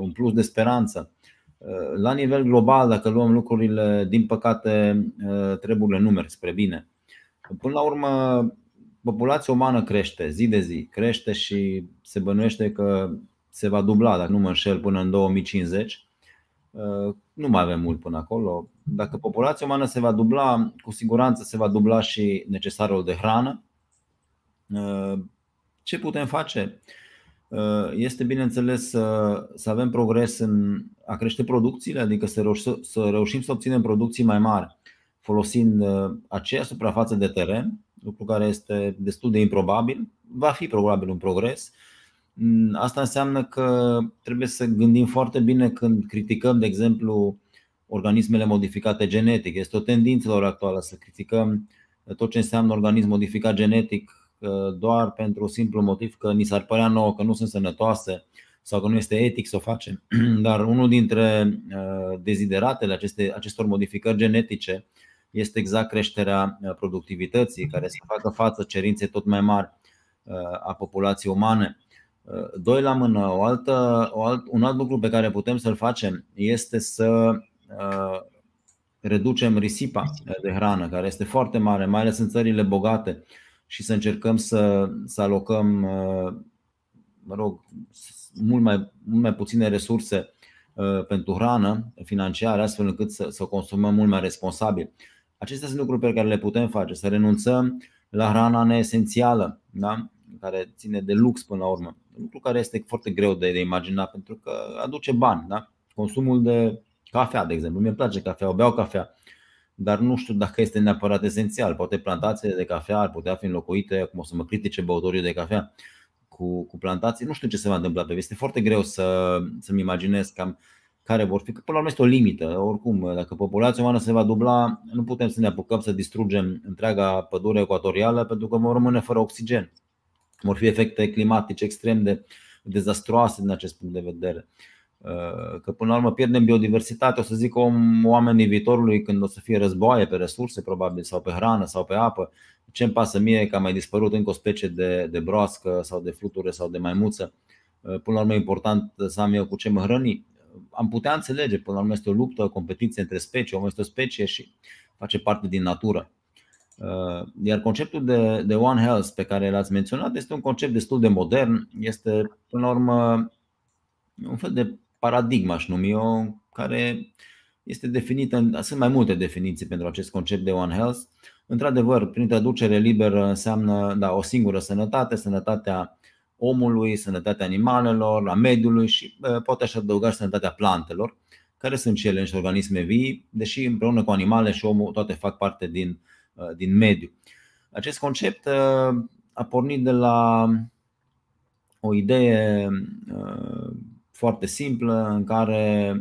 un plus de speranță. La nivel global, dacă luăm lucrurile, din păcate, treburile nu merg spre bine. Până la urmă, populația umană crește zi de zi, crește și se bănuiește că se va dubla, dacă nu mă înșel, până în 2050. Nu mai avem mult până acolo. Dacă populația umană se va dubla, cu siguranță se va dubla și necesarul de hrană. Ce putem face? Este bineînțeles să, să avem progres în a crește producțiile, adică să, reuș- să reușim să obținem producții mai mari folosind aceeași suprafață de teren, lucru care este destul de improbabil. Va fi probabil un progres, Mm, asta înseamnă că trebuie să gândim foarte bine când criticăm, de exemplu, organismele modificate genetic. Este o tendință la ora actuală să criticăm tot ce înseamnă organism modificat genetic doar pentru simplu motiv că ni s-ar părea nouă că nu sunt sănătoase sau că nu este etic să o facem. Dar unul dintre uh, dezideratele aceste, acestor modificări genetice este exact creșterea uh, productivității, care să facă față cerinței tot mai mari uh, a populației umane. Doi la mână, o altă, o alt, un alt lucru pe care putem să-l facem este să uh, reducem risipa de hrană, care este foarte mare, mai ales în țările bogate, și să încercăm să, să alocăm uh, mă rog, mult mai, mult mai puține resurse uh, pentru hrană financiară, astfel încât să, să consumăm mult mai responsabil. Acestea sunt lucruri pe care le putem face, să renunțăm la hrana neesențială, da? care ține de lux până la urmă lucru care este foarte greu de, de imaginat pentru că aduce bani. Da? Consumul de cafea, de exemplu. Mi-e place cafea, o beau cafea, dar nu știu dacă este neapărat esențial. Poate plantațiile de cafea ar putea fi înlocuite, acum o să mă critique băutorii de cafea, cu, cu plantații. Nu știu ce se va întâmpla pe Este foarte greu să, să-mi imaginez cam care vor fi, că până la urmă este o limită. Oricum, dacă populația umană se va dubla, nu putem să ne apucăm să distrugem întreaga pădure ecuatorială pentru că vom rămâne fără oxigen vor fi efecte climatice extrem de dezastroase din acest punct de vedere. Uh, că până la urmă pierdem biodiversitate, o să zic om, oamenii viitorului când o să fie războaie pe resurse probabil sau pe hrană sau pe apă, ce îmi pasă mie că a mai dispărut încă o specie de, de broască sau de fluture sau de maimuță. Uh, până la urmă e important să am eu cu ce mă hrăni. Am putea înțelege, până la urmă este o luptă, o competiție între specii, omul este o specie și face parte din natură. Uh, iar conceptul de, de One Health pe care l-ați menționat este un concept destul de modern, este până la urmă un fel de paradigma, aș numi eu, care este definită, sunt mai multe definiții pentru acest concept de One Health. Într-adevăr, prin traducere liberă înseamnă da, o singură sănătate, sănătatea omului, sănătatea animalelor, a mediului și poate așa adăuga și sănătatea plantelor, care sunt cele niște organisme vii, deși împreună cu animale și omul toate fac parte din uh, Uh, din mediu. Acest concept uh, a pornit de la o idee uh, foarte simplă în care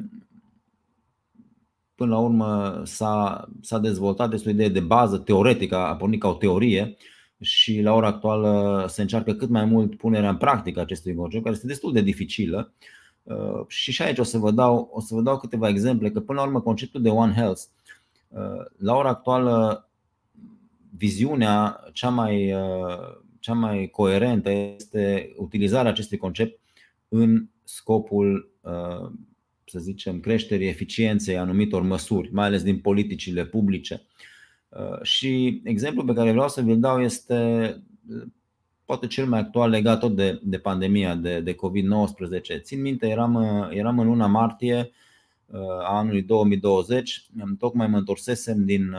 până la urmă s-a, s-a dezvoltat, este o idee de bază teoretică, a pornit ca o teorie și la ora actuală se încearcă cât mai mult punerea în practică acestui concept, care este destul de dificilă. Și și aici o să vă dau, o să vă dau câteva exemple, că până la urmă conceptul de One Health la ora actuală viziunea cea mai, uh, cea mai coerentă este utilizarea acestui concept în scopul, uh, să zicem, creșterii eficienței anumitor măsuri, mai ales din politicile publice. Uh, și exemplul pe care vreau să vi-l dau este poate cel mai actual legat tot de, de pandemia de, de COVID-19. Țin minte, eram, eram în luna martie a anului 2020, tocmai mă întorsesem din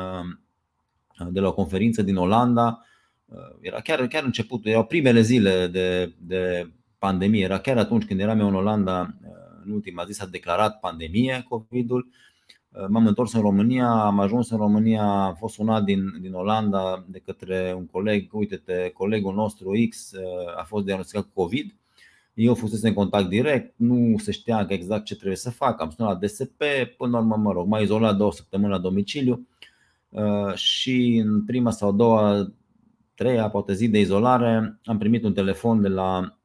de la o conferință din Olanda. Uh, era chiar, chiar începutul, erau primele zile de, de pandemie, era chiar atunci când eram eu în Olanda, uh, în ultima zi s-a declarat pandemie COVID-ul. Uh, m-am întors în România, am ajuns în România, am fost sunat din, din Olanda de către un coleg, uite-te, colegul nostru X a fost diagnosticat cu COVID. Eu fusese în contact direct, nu se știa exact ce trebuie să fac, am sunat la DSP, până la urmă, mă rog, m-a izolat două săptămâni la domiciliu Uh, și în prima sau a doua, treia, poate zi de izolare, am primit un telefon de la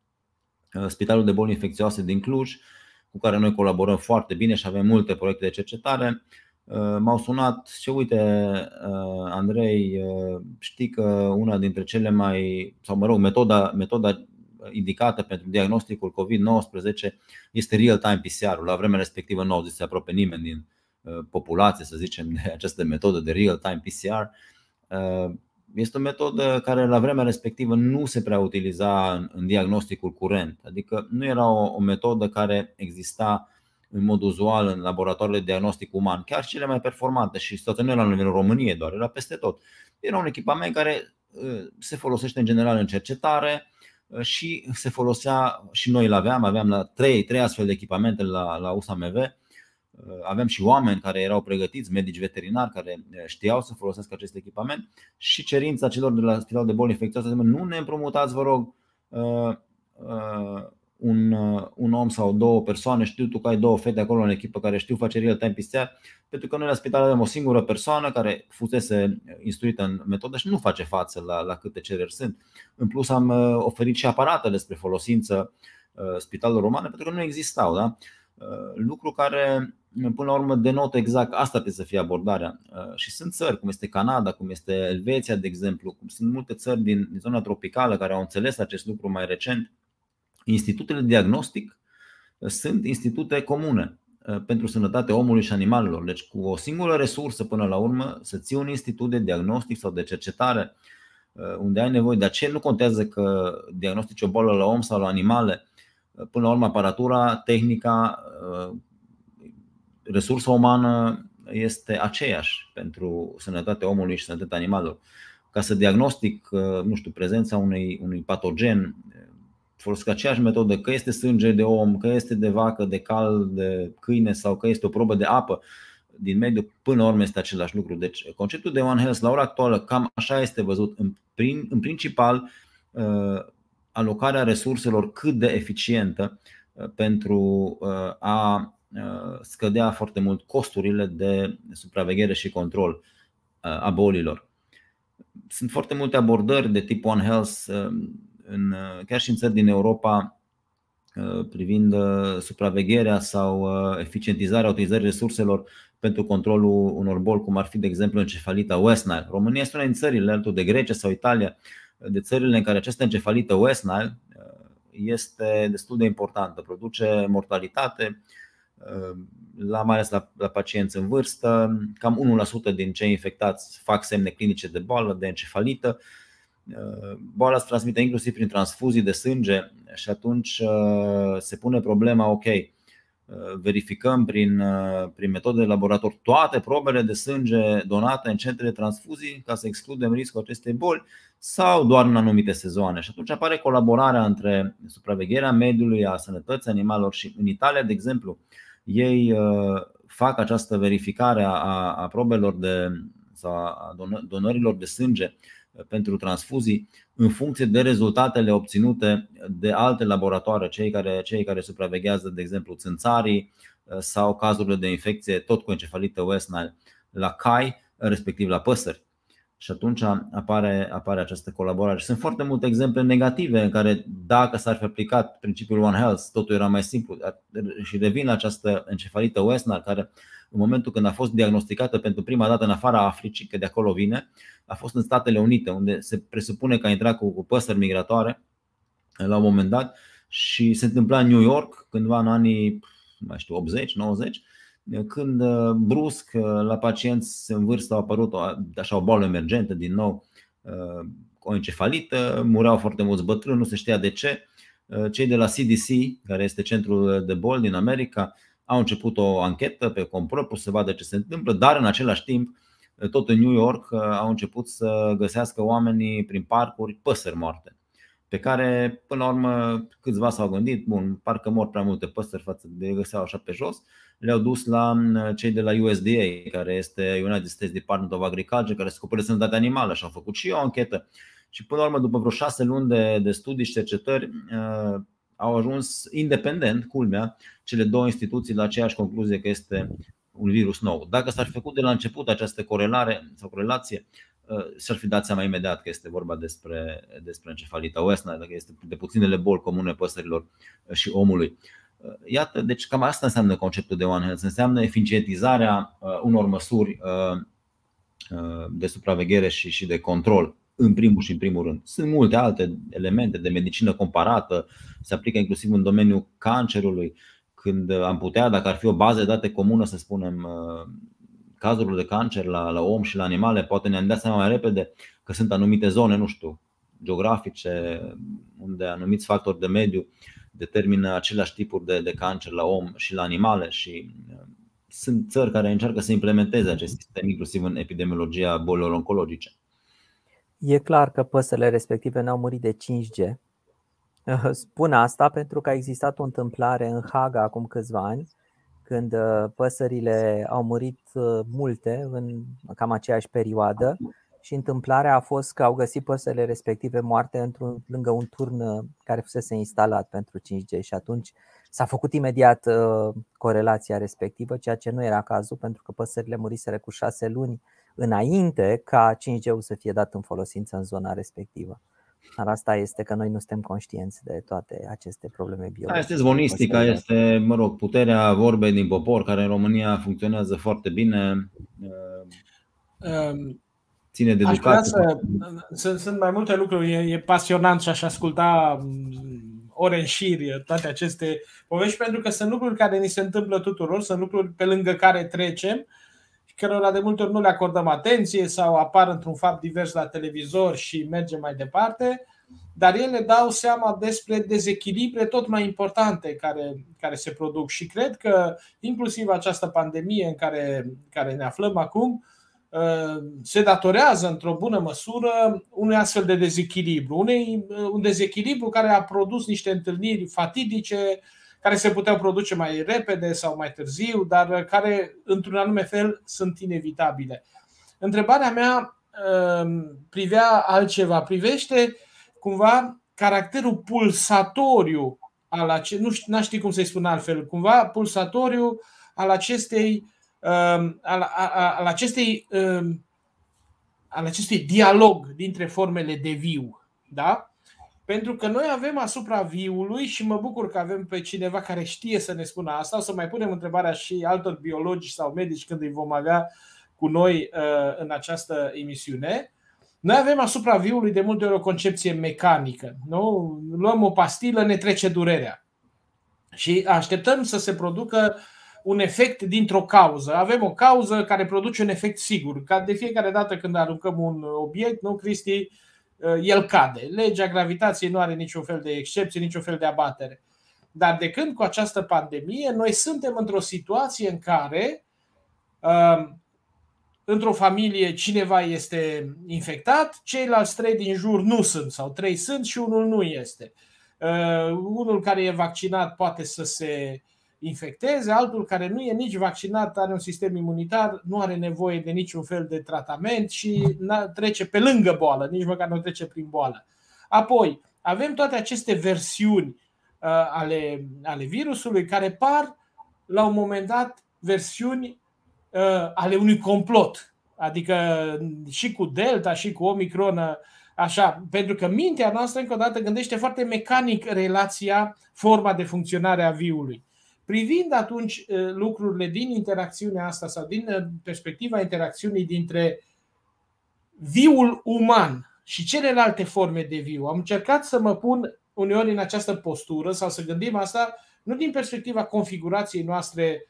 uh, Spitalul de Boli Infecțioase din Cluj, cu care noi colaborăm foarte bine și avem multe proiecte de cercetare. Uh, m-au sunat și uite, Andrei, știi că una dintre cele mai, sau mă rog, metoda, metoda indicată pentru diagnosticul COVID-19 este real-time PCR-ul. La vremea respectivă nu auzise aproape nimeni din populație, să zicem, de această metodă de real-time PCR. Este o metodă care la vremea respectivă nu se prea utiliza în diagnosticul curent, adică nu era o, o metodă care exista în mod uzual în laboratoarele de diagnostic uman, chiar cele mai performante și situația nu era la nivelul României doar, era peste tot. Era un echipament care uh, se folosește în general în cercetare uh, și se folosea și noi îl aveam, aveam la trei, trei astfel de echipamente la, la USAMV. Uh, aveam și oameni care erau pregătiți, medici veterinari care știau să folosească acest echipament și cerința celor de la Spitalul de Boli Infecțioase nu ne împrumutați, vă rog, un, uh, un om sau două persoane, știu tu că ai două fete acolo în echipă care știu face real-time PCR, pentru că noi la spital avem o singură persoană care fusese instruită în metodă și nu face față la, la câte cereri sunt. În plus am uh, oferit și aparate despre folosință uh, spitalul romane pentru că nu existau. Da? Lucru care până la urmă denotă exact asta trebuie să fie abordarea. Și sunt țări, cum este Canada, cum este Elveția, de exemplu, cum sunt multe țări din, din zona tropicală care au înțeles acest lucru mai recent Institutele de diagnostic uh, sunt institute comune uh, pentru sănătatea omului și animalelor. Deci cu o singură resursă până la urmă să ții un institut de diagnostic sau de cercetare uh, unde ai nevoie. De aceea nu contează că diagnostici o boală la om sau la animale. Până la urmă aparatura, tehnica, resursa umană este aceeași pentru sănătatea omului și sănătatea animalelor. Ca să diagnostic, nu știu, prezența unui, unui patogen folosesc aceeași metodă, că este sânge de om, că este de vacă, de cal, de câine sau că este o probă de apă din mediu, până la urmă este același lucru. Deci conceptul de One Health la ora actuală cam așa este văzut. În, prin, în principal, uh, alocarea resurselor cât de eficientă uh, pentru uh, a scădea foarte mult costurile de supraveghere și control a bolilor. Sunt foarte multe abordări de tip One Health în, chiar și în țări din Europa uh, privind uh, supravegherea sau uh, eficientizarea utilizării resurselor pentru controlul unor boli, cum ar fi, de exemplu, encefalita West Nile. România este una din țările, altul de Grecia sau Italia, de țările în care această encefalită West Nile este destul de importantă, produce mortalitate, la mai ales la, la pacienți în vârstă. Cam 1% din cei infectați fac semne clinice de boală, de encefalită boala se transmite inclusiv prin transfuzii de sânge și atunci uh, se pune problema, ok, uh, verificăm prin, uh, prin metode de laborator toate probele de sânge donate în centre de transfuzii ca să excludem riscul acestei boli sau doar în anumite sezoane. Și atunci apare colaborarea între supravegherea mediului, a sănătății animalelor și în Italia, de exemplu, ei fac această verificare a, a probelor de, sau a donărilor de sânge pentru transfuzii în funcție de rezultatele obținute de alte laboratoare, cei care, cei care supraveghează, de exemplu, țânțarii uh, sau cazurile de infecție tot cu encefalită West Nile la cai, respectiv la păsări. Și atunci apare, apare această colaborare. Sunt foarte multe exemple negative în care, dacă s-ar fi aplicat principiul One Health, totul era mai simplu. Și revin la această encefalită West Nile, care în momentul când a fost diagnosticată pentru prima dată în afara Africii, că de acolo vine, a fost în Statele Unite, unde se presupune că a intrat cu, cu păsări migratoare la un moment dat și se întâmpla în New York cândva în anii mai știu, 80-90, când uh, brusc uh, la pacienți în vârstă a apărut o, așa o boală emergentă din nou, uh, o encefalită, mureau foarte mulți bătrâni, nu se știa de ce. Cei de la CDC, care este centrul de boli din America, au început o anchetă pe comprop să vadă ce se întâmplă, dar în același timp, tot în New York, au început să găsească oamenii prin parcuri păsări moarte. Pe care, până la urmă, câțiva s-au gândit, bun, parcă mor prea multe păsări față de găseau așa pe jos, le-au dus la cei de la USDA, care este United States Department of Agriculture, care se ocupă de sănătatea animală și au făcut și o anchetă. Și până la urmă, după vreo șase luni de, de studii și cercetări, au ajuns independent, culmea, cele două instituții la aceeași concluzie că este un virus nou. Dacă s-ar fi făcut de la început această corelare sau corelație, uh, s-ar fi dat seama imediat că este vorba despre, despre encefalita Westna, dacă este de puținele boli comune păsărilor uh, și omului. Uh, iată, deci cam asta înseamnă conceptul de One Health. Înseamnă eficientizarea unor măsuri de supraveghere și, și de control în primul și în primul rând. Sunt multe alte elemente de medicină comparată, se aplică inclusiv în domeniul cancerului, când am putea, dacă ar fi o bază de date comună, să spunem, cazurile de cancer la, la om și la animale, poate ne-am dat seama mai repede că sunt anumite zone, nu știu, geografice, unde anumiți factori de mediu determină aceleași tipuri de, de cancer la om și la animale și uh, sunt țări care încearcă să implementeze acest sistem, inclusiv în epidemiologia bolilor oncologice. E clar că păsările respective n-au murit de 5G. Spun asta pentru că a existat o întâmplare în Haga acum câțiva ani, când uh, păsările au murit uh, multe în cam aceeași perioadă și întâmplarea a fost că au găsit păsările respective moarte într-un, lângă un turn uh, care fusese instalat pentru 5G și atunci s-a făcut imediat uh, corelația respectivă, ceea ce nu era cazul pentru că păsările muriseră cu șase luni înainte ca 5G-ul să fie dat în folosință în zona respectivă. Dar asta este că noi nu suntem conștienți de toate aceste probleme biologice. Este zvonistica, este mă rog, puterea vorbei din popor, care în România funcționează foarte bine. Um, ține de educație. Să, sunt, sunt mai multe lucruri, e, e pasionant și aș asculta mm, ore în șir toate aceste povești, pentru că sunt lucruri care ni se întâmplă tuturor, sunt lucruri pe lângă care trecem și cărora de multe ori nu le acordăm atenție sau apar într-un fapt divers la televizor și mergem mai departe, dar ele dau seama despre dezechilibre tot mai importante care, care se produc și cred că inclusiv această pandemie în care, care ne aflăm acum, Uh, se datorează într-o bună măsură unui astfel de dezechilibru. Unei, uh, un dezechilibru care a produs niște întâlniri fatidice, care se puteau produce mai repede sau mai târziu, dar care, într-un anume fel, sunt inevitabile. Întrebarea mea uh, privea altceva, privește cumva caracterul pulsatoriu al ace- nu știu, știu cum să-i spun altfel, cumva pulsatoriu al acestei Um, al, al, acestei, um, al acestui dialog dintre formele de viu. Da? Pentru că noi avem asupra viului și mă bucur că avem pe cineva care știe să ne spună asta. O să mai punem întrebarea și altor biologi sau medici când îi vom avea cu noi uh, în această emisiune. Noi avem asupra viului de multe ori o concepție mecanică. Nu? Luăm o pastilă, ne trece durerea. Și așteptăm să se producă uh, un efect dintr-o cauză. Avem o cauză care produce un efect sigur. Ca de fiecare dată când aruncăm un obiect, nu, Cristi, uh, el cade. Legea gravitației nu are niciun fel de excepție, niciun fel de abatere. Dar de când cu această pandemie, noi suntem într-o situație în care um, într-o familie cineva este infectat, ceilalți trei din jur nu sunt sau trei sunt și unul nu este. Uh, unul care e vaccinat poate să se infecteze, altul care nu e nici vaccinat, are un sistem imunitar, nu are nevoie de niciun fel de tratament și trece pe lângă boală, nici măcar nu trece prin boală. Apoi, avem toate aceste versiuni uh, ale, ale virusului care par, la un moment dat, versiuni uh, ale unui complot. Adică și cu Delta, și cu Omicron, uh, așa, pentru că mintea noastră, încă o dată, gândește foarte mecanic relația, forma de funcționare a viului. Privind atunci uh, lucrurile din interacțiunea asta sau din uh, perspectiva interacțiunii dintre viul uman și celelalte forme de viu, am încercat să mă pun uneori în această postură sau să gândim asta nu din perspectiva configurației noastre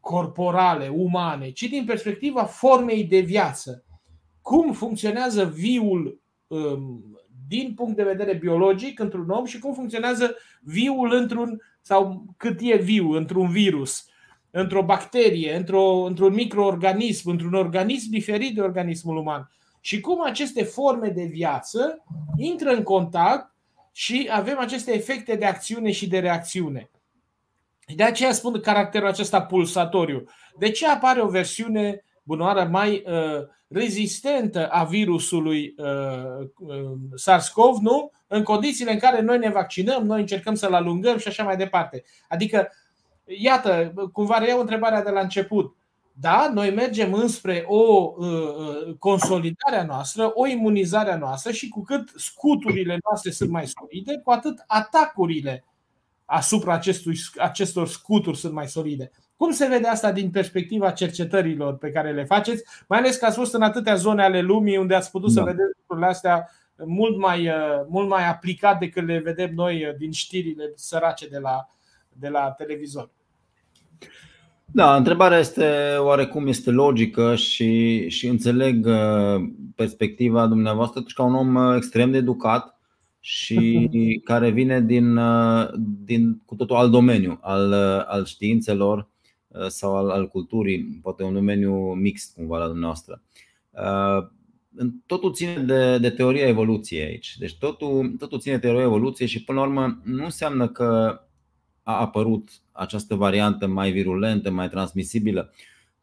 corporale, umane, ci din perspectiva formei de viață. Cum funcționează viul um, din punct de vedere biologic într-un om și cum funcționează viul într-un sau cât e viu într-un virus, într-o bacterie, într-o, într-un microorganism, într-un organism diferit de organismul uman. Și cum aceste forme de viață intră în contact și avem aceste efecte de acțiune și de reacțiune. De aceea spun caracterul acesta pulsatoriu. De ce apare o versiune bunoară mai uh, rezistentă a virusului uh, uh, SARS-CoV, nu? În condițiile în care noi ne vaccinăm, noi încercăm să-l alungăm și așa mai departe. Adică, iată, cumva reiau întrebarea de la început. Da, noi mergem înspre o uh, consolidare a noastră, o imunizare a noastră și cu cât scuturile noastre sunt mai solide, cu atât atacurile asupra acestui, acestor scuturi sunt mai solide. Cum se vede asta din perspectiva cercetărilor pe care le faceți, mai ales că ați fost în atâtea zone ale lumii unde ați putut da. să vedeți lucrurile astea mult mai, mult mai aplicat decât le vedem noi din știrile sărace de la, de la televizor? Da, întrebarea este oarecum este logică și, și înțeleg uh, perspectiva dumneavoastră ca un om uh, extrem de educat și care vine din, uh, din cu totul alt domeniu, al, al științelor sau al, al culturii, poate un domeniu mixt cumva la dumneavoastră. Totul ține de, de teoria evoluției aici. Deci totul, totul ține de teoria evoluției și până la urmă nu înseamnă că a apărut această variantă mai virulentă, mai transmisibilă.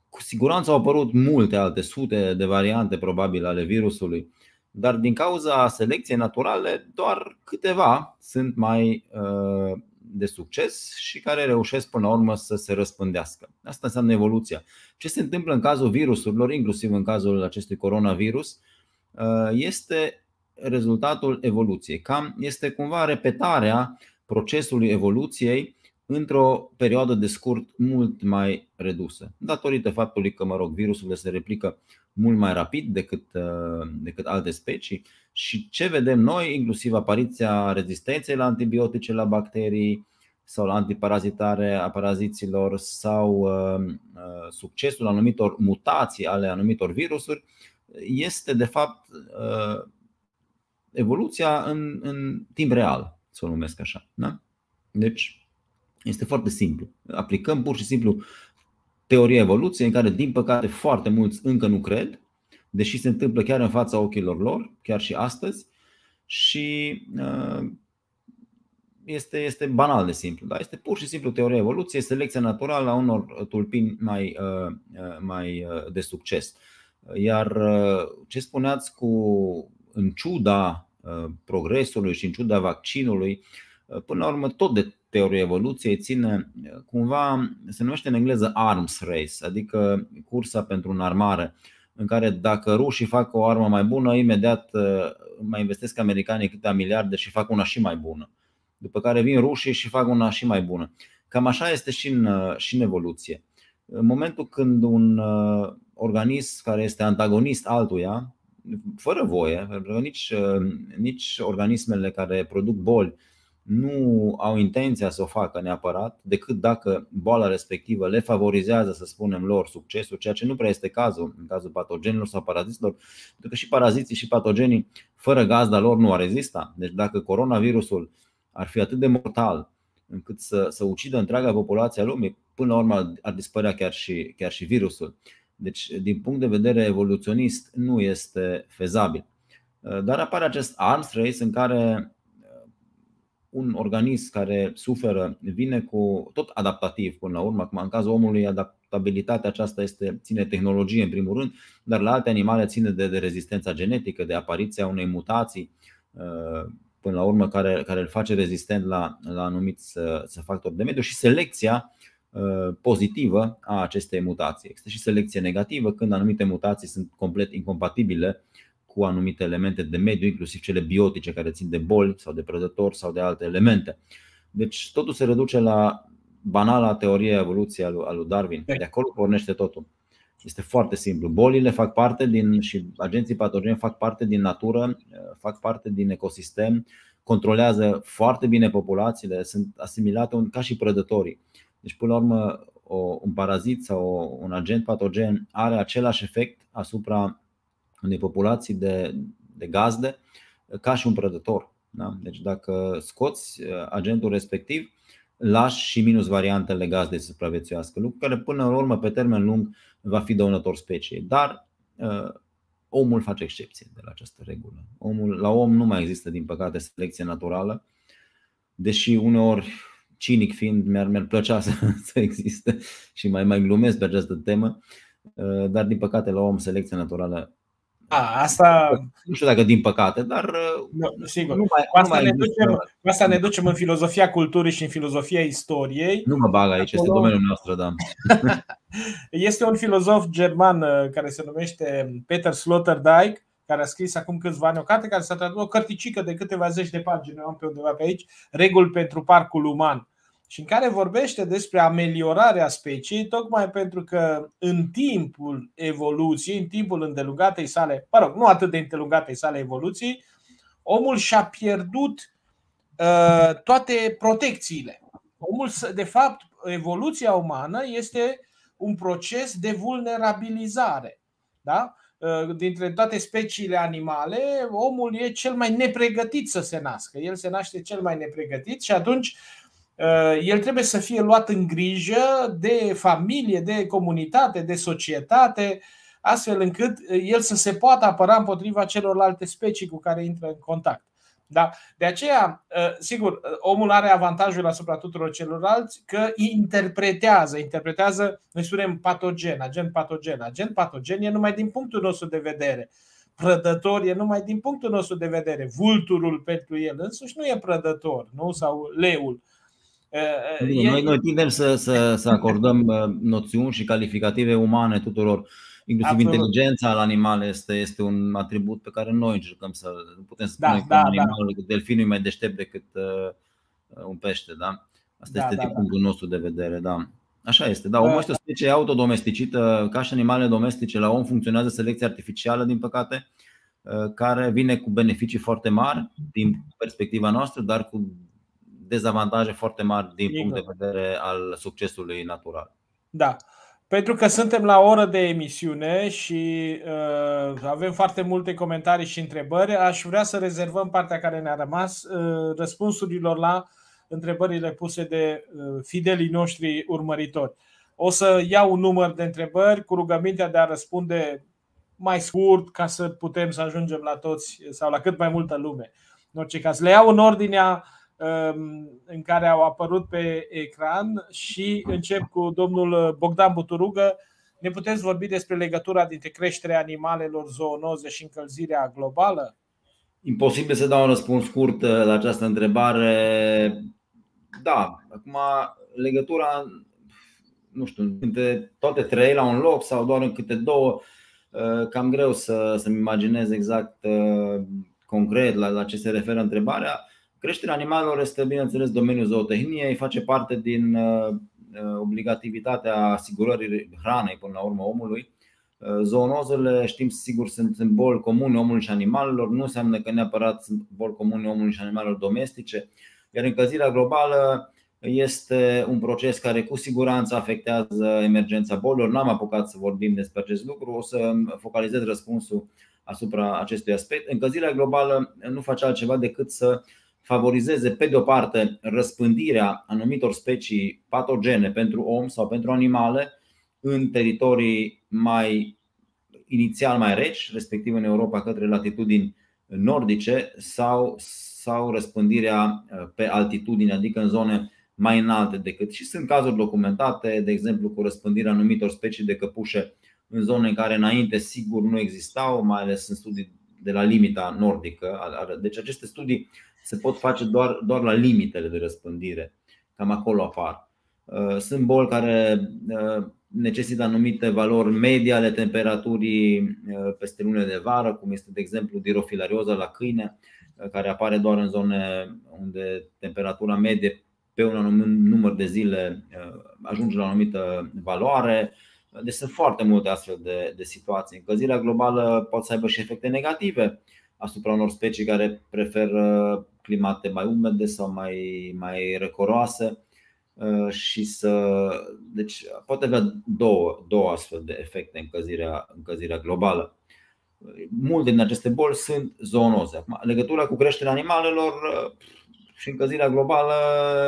Cu siguranță au apărut multe alte sute de variante probabil ale virusului, dar din cauza selecției naturale, doar câteva sunt mai uh, de succes și care reușesc până la urmă să se răspândească. Asta înseamnă evoluția. Ce se întâmplă în cazul virusurilor, inclusiv în cazul acestui coronavirus, uh, este rezultatul evoluției. Cam este cumva repetarea procesului evoluției într-o perioadă de scurt mult mai redusă, datorită faptului că, mă rog, virusurile se replică mult mai rapid decât, uh, decât alte specii și ce vedem noi, inclusiv apariția rezistenței la antibiotice, la bacterii sau la antiparazitare a paraziților sau uh, uh, succesul anumitor mutații ale anumitor virusuri, este de fapt evoluția în, în timp real, să o numesc așa. Da? Deci, este foarte simplu. Aplicăm pur și simplu teoria evoluției în care, din păcate, foarte mulți încă nu cred, deși se întâmplă chiar în fața ochilor lor, chiar și astăzi, și uh, este, este banal de simplu. Da? Este pur și simplu teoria evoluției, selecția naturală a unor tulpini mai, uh, mai uh, de succes. Iar ce spuneați cu, în ciuda progresului și în ciuda vaccinului, până la urmă tot de teoria evoluției ține cumva, se numește în engleză arms race, adică cursa pentru înarmare, în care dacă rușii fac o armă mai bună, imediat uh, mai investesc americanii câteva miliarde și fac una și mai bună. După care vin rușii și fac una și mai bună. Cam așa este și în, uh, și în evoluție. În momentul când un uh, organism care este antagonist altuia, fără voie, pentru că nici, nici organismele care produc boli nu au intenția să o facă neapărat, decât dacă boala respectivă le favorizează, să spunem, lor succesul, ceea ce nu prea este cazul în cazul patogenilor sau paraziților, pentru că și paraziții și patogenii, fără gazda lor, nu ar rezista. Deci dacă coronavirusul ar fi atât de mortal încât să, să ucidă întreaga populație a lumii, până la urmă ar dispărea chiar și, chiar și virusul. Deci, din punct de vedere evoluționist, nu este fezabil. Dar apare acest arms race în care un organism care suferă vine cu tot adaptativ până la urmă. Acum, în cazul omului, adaptabilitatea aceasta este, ține tehnologie în primul rând, dar la alte animale ține de, de rezistența genetică, de apariția unei mutații uh, până la urmă care, care îl face rezistent la, la anumiți uh, factori de mediu și selecția uh, pozitivă a acestei mutații. Există și selecție negativă când anumite mutații sunt complet incompatibile cu anumite elemente de mediu, inclusiv cele biotice care țin de boli sau de prădători sau de alte elemente. Deci totul se reduce la banala teorie evoluției a lui Darwin. De acolo pornește totul. Este foarte simplu. Bolile fac parte din și agenții patogeni fac parte din natură, fac parte din ecosistem, controlează foarte bine populațiile, sunt asimilate ca și prădătorii. Deci, până la urmă, o, un parazit sau un agent patogen are același efect asupra unei populații de, de gazde ca și un prădător. Da? Deci dacă scoți uh, agentul respectiv, lași și minus variantele gazde să supraviețuiască, lucru care până la urmă pe termen lung va fi dăunător speciei. Dar uh, omul face excepție de la această regulă. Omul, la om nu mai există, din păcate, selecție naturală, deși uneori, cinic fiind, mi-ar, mi-ar plăcea să, să existe și mai, mai glumesc pe această temă, uh, dar din păcate la om selecția naturală a, asta... Nu știu dacă din păcate, dar nu, sigur. Nu mai, cu, asta nu mai ne ducem, cu asta ne ducem în filozofia culturii și în filozofia istoriei. Nu mă bag aici, Acolo... este domeniul nostru, da. este un filozof german uh, care se numește Peter Sloterdijk, care a scris acum câțiva ani o carte care s-a tradus o cărticică de câteva zeci de pagini, am pe undeva pe aici, Reguli pentru parcul uman. Și în care vorbește despre ameliorarea speciei, tocmai pentru că în timpul evoluției, în timpul îndelungatei sale, mă rog, nu atât de îndelungatei sale evoluții, omul și-a pierdut uh, toate protecțiile. Omul, de fapt, evoluția umană este un proces de vulnerabilizare. Da? Uh, dintre toate speciile animale, omul e cel mai nepregătit să se nască. El se naște cel mai nepregătit și atunci uh, el trebuie să fie luat în grijă de familie, de comunitate, de societate, astfel încât el să se poată apăra împotriva celorlalte specii cu care intră în contact. Da? De aceea, ă, sigur, omul are avantajul asupra tuturor celorlalți că interpretează, interpretează, noi spunem patogen, agent patogen. Agent patogen e numai din punctul nostru de vedere. Prădător e numai din punctul nostru de vedere. Vulturul pentru el însuși nu e prădător, nu? sau leul. Ă, ă, noi, noi tindem să, să, să acordăm noțiuni și calificative umane tuturor Inclusiv Absolut. inteligența la animale este, este un atribut pe care noi încercăm să nu putem să da, spunem da, că un da, animal, da. delfinul e mai deștept decât uh, un pește, da? Asta da, este da, punctul da. nostru de vedere, da. Așa este, da, omul este o specie autodomesticită, ca și animalele domestice, la om funcționează selecția artificială, din păcate, uh, care vine cu beneficii foarte mari din perspectiva noastră, dar cu dezavantaje foarte mari din punct de vedere al succesului natural. Da. Pentru că suntem la oră de emisiune și uh, avem foarte multe comentarii și întrebări, aș vrea să rezervăm partea care ne-a rămas uh, răspunsurilor la întrebările puse de uh, fidelii noștri urmăritori. O să iau un număr de întrebări cu rugămintea de a răspunde mai scurt ca să putem să ajungem la toți sau la cât mai multă lume. În orice caz, le iau în ordinea Um, în care au apărut pe ecran și încep cu domnul Bogdan Buturugă. Ne puteți vorbi despre legătura dintre creșterea animalelor, zoonoze și încălzirea globală? Imposibil să dau un răspuns scurt uh, la această întrebare. Da, acum legătura, nu știu, între toate trei la un loc sau doar în câte două, uh, cam greu să, să-mi imaginez exact uh, concret la, la ce se referă întrebarea. Creșterea animalelor este, bineînțeles, domeniul zootehniei, face parte din uh, uh, obligativitatea asigurării hranei până la urmă omului. Uh, zoonozele, știm sigur, sunt, sunt boli comune omului și animalelor, nu înseamnă că neapărat sunt boli comune omului și animalelor domestice, iar încălzirea globală este un proces care cu siguranță afectează emergența bolilor. N-am apucat să vorbim despre acest lucru, o să focalizez răspunsul asupra acestui aspect. Încălzirea globală nu face altceva decât să favorizeze, pe de o parte, răspândirea anumitor specii patogene pentru om sau pentru animale în teritorii mai inițial mai reci, respectiv în Europa către latitudini nordice, sau, sau răspândirea uh, pe altitudine, adică în zone mai înalte decât. Și sunt cazuri documentate, de exemplu, cu răspândirea anumitor specii de căpușe în zone în care înainte sigur nu existau, mai ales în studii de la limita nordică. Deci aceste studii se pot face doar, doar la limitele de răspândire. Cam acolo apar. Uh, sunt boli care uh, necesită anumite valori medii ale temperaturii uh, peste lunile de vară, cum este, de exemplu, dirofilarioza la câine, care apare doar în zone unde temperatura medie pe un anumit număr de zile ajunge la o anumită valoare. Deci sunt foarte multe astfel de, de situații. Încălzirea globală poate să aibă și efecte negative asupra unor specii care preferă climate mai umede sau mai, mai răcoroase uh, și să. Deci poate avea două, două astfel de efecte încălzirea, încălzirea globală. Multe din aceste boli sunt zoonoze. Acum, legătura cu creșterea animalelor uh, și încălzirea globală,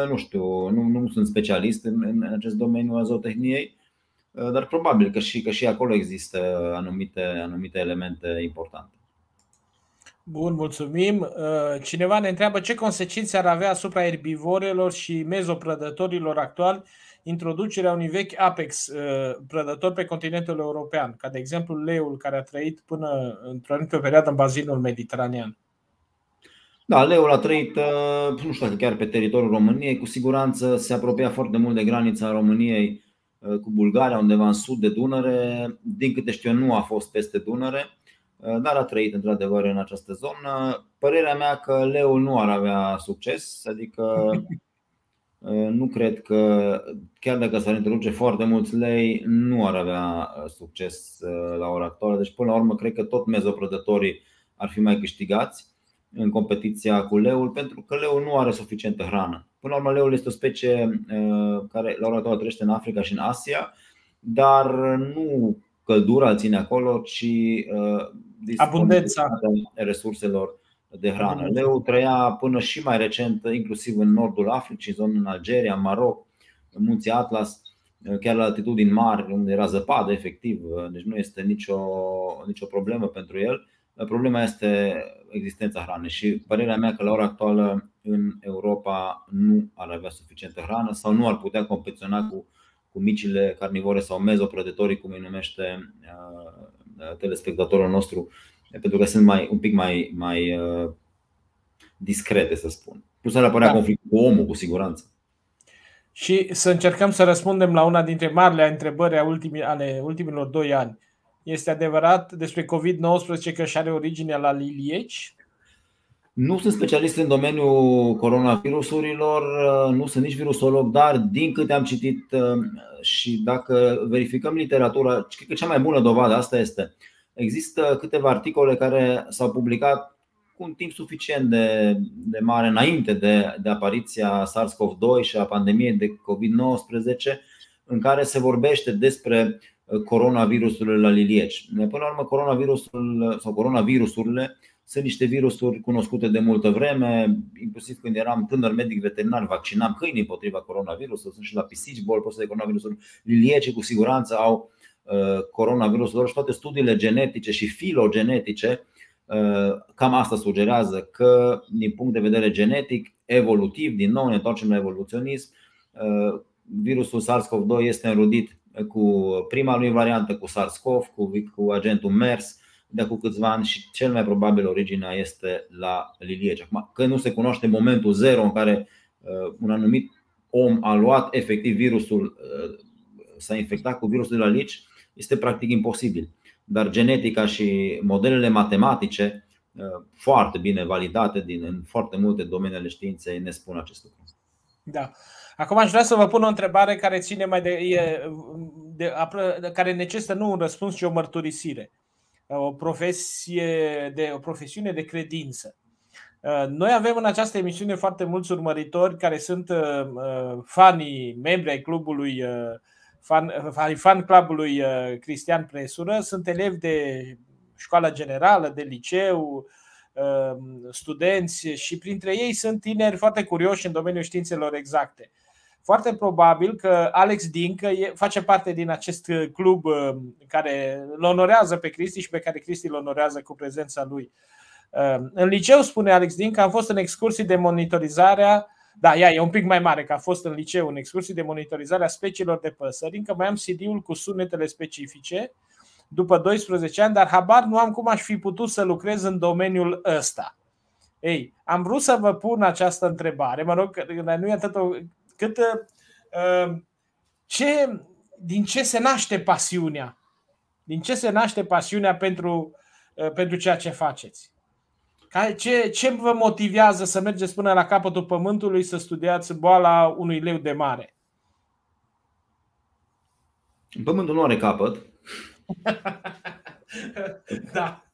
nu știu, nu, nu sunt specialist în, în acest domeniu al zootehniei, uh, dar probabil că și, că și acolo există anumite, anumite elemente importante. Bun, mulțumim. Uh, cineva ne întreabă ce consecințe ar avea asupra erbivorelor și mezoprădătorilor actuali introducerea unui vechi apex uh, prădător pe continentul european, ca de exemplu leul care a trăit până într-o anumită perioadă în bazinul mediteranean. Da, leul a trăit, uh, nu știu chiar pe teritoriul României, cu siguranță se apropia foarte mult de granița României cu Bulgaria, undeva în sud de Dunăre. Din câte știu eu, nu a fost peste Dunăre Uh, dar a trăit într-adevăr în această zonă. Părerea mea că leul nu ar avea succes, adică nu cred că, chiar dacă s-ar introduce foarte mulți lei, nu ar avea succes la ora actuală. Deci, până la urmă, cred că tot mezoprădătorii ar fi mai câștigați în competiția cu leul, pentru că leul nu are suficientă hrană. Până la urmă, leul este o specie care la ora actuală trăiește în Africa și în Asia, dar nu căldura ține acolo, ci abundența resurselor de hrană. Leu trăia până și mai recent, inclusiv în nordul Africii, zonă în Algeria, în Maroc, în munții Atlas, chiar la altitudini mari, unde era zăpadă efectiv, deci nu este nicio, nicio problemă pentru el. Problema este existența hranei și părerea mea că la ora actuală în Europa nu ar avea suficientă hrană sau nu ar putea competiționa cu, cu micile carnivore sau mezoprădătorii, cum îi numește uh, telespectatorul nostru, pentru că sunt mai, un pic mai, mai uh, discrete, să spun. Nu s-ar apărea da. conflict cu omul, cu siguranță. Și să încercăm să răspundem la una dintre marile întrebări ale ultimilor doi ani. Este adevărat despre COVID-19 că și are origine la lilieci? Nu sunt specialist în domeniul coronavirusurilor, nu sunt nici virusolog, dar din câte am citit și dacă verificăm literatura, cred că cea mai bună dovadă asta este. Există câteva articole care s-au publicat cu un timp suficient de, de mare înainte de, de apariția SARS-CoV-2 și a pandemiei de COVID-19, în care se vorbește despre coronavirusurile la lilieci. Până la urmă, coronavirusul sau coronavirusurile sunt niște virusuri cunoscute de multă vreme, inclusiv când eram tânăr medic veterinar, vaccinam câini împotriva coronavirusului, sunt și la pisici boli poate de coronavirusul. Liliece cu siguranță au uh, coronavirusul și toate studiile genetice și filogenetice uh, cam asta sugerează că din punct de vedere genetic, evolutiv, din nou ne întoarcem la evoluționism, uh, virusul SARS-CoV-2 este înrudit cu prima lui variantă, cu SARS-CoV, cu, cu agentul MERS, de acum câțiva ani și cel mai probabil originea este la lilieci. Acum, că nu se cunoaște momentul zero în care uh, un anumit om a luat efectiv virusul, uh, s-a infectat cu virusul de la lilieci, este practic imposibil. Dar genetica și modelele matematice uh, foarte bine validate din, în foarte multe domenii ale științei ne spun acest lucru. Da. Acum aș vrea să vă pun o întrebare care ține mai de, e, de, de care necesită nu un răspuns, ci o mărturisire. O profesie de o profesiune de credință. Noi avem în această emisiune foarte mulți urmăritori care sunt uh, uh, fanii, membri ai clubului uh, fan, fan clubului Cristian Presură, sunt elevi de școala generală, de liceu, studenți și printre ei sunt tineri foarte curioși în domeniul științelor exacte. Foarte probabil că Alex Dincă face parte din acest club uh, care îl onorează pe Cristi și pe care Cristi îl onorează cu prezența lui. Uh, în liceu, spune Alex Dincă, am fost în excursii de monitorizare da, ea e un pic mai mare, că a fost în liceu în excursii de monitorizare a speciilor de păsări, încă mai am CD-ul cu sunetele specifice după 12 ani, dar habar nu am cum aș fi putut să lucrez în domeniul ăsta. Ei, am vrut să vă pun această întrebare, mă rog, nu e atât o cât uh, ce, din ce se naște pasiunea? Din ce se naște pasiunea pentru, uh, pentru ceea ce faceți? Ce, ce vă motivează să mergeți până la capătul pământului să studiați boala unui leu de mare? Pământul nu are capăt. da.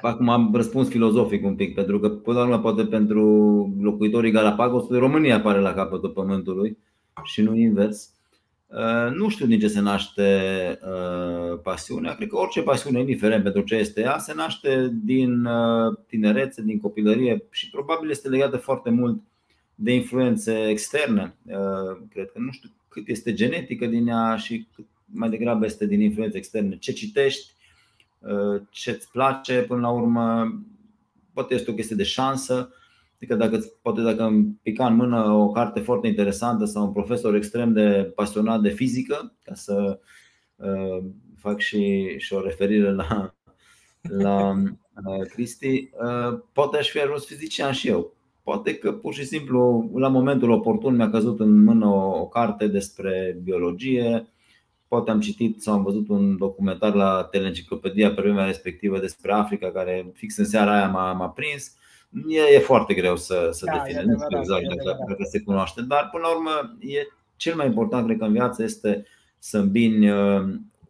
Acum am răspuns filozofic un pic, pentru că până la urmă poate pentru locuitorii Galapagos România apare la capătul pământului și nu invers. Uh, nu știu din ce se naște uh, pasiunea. Cred că orice pasiune, indiferent pentru ce este ea, se naște din uh, tinerețe, din copilărie și probabil este legată foarte mult de influențe externe. Cred că nu știu cât este genetică din ea și cât mai degrabă este din influențe externe. Ce citești, ce îți place până la urmă. Poate este o chestie de șansă. Adică dacă, poate dacă îmi pica în mână o carte foarte interesantă sau un profesor extrem de pasionat de fizică, ca să uh, fac și, și o referire la, la uh, Cristi, uh, poate aș fi ajuns fizician și eu. Poate că pur și simplu la momentul oportun mi-a căzut în mână o, o carte despre biologie, Poate am citit sau am văzut un documentar la Teleenciclopedia pe vremea respectivă despre Africa, care fix în seara aia m-a, m-a prins. e, e foarte greu să, să Da, define, e nu știu adevărat, exact e dacă, adevărat. dacă se cunoaște, dar până la urmă e cel mai important, cred că în viață este să îmbini uh,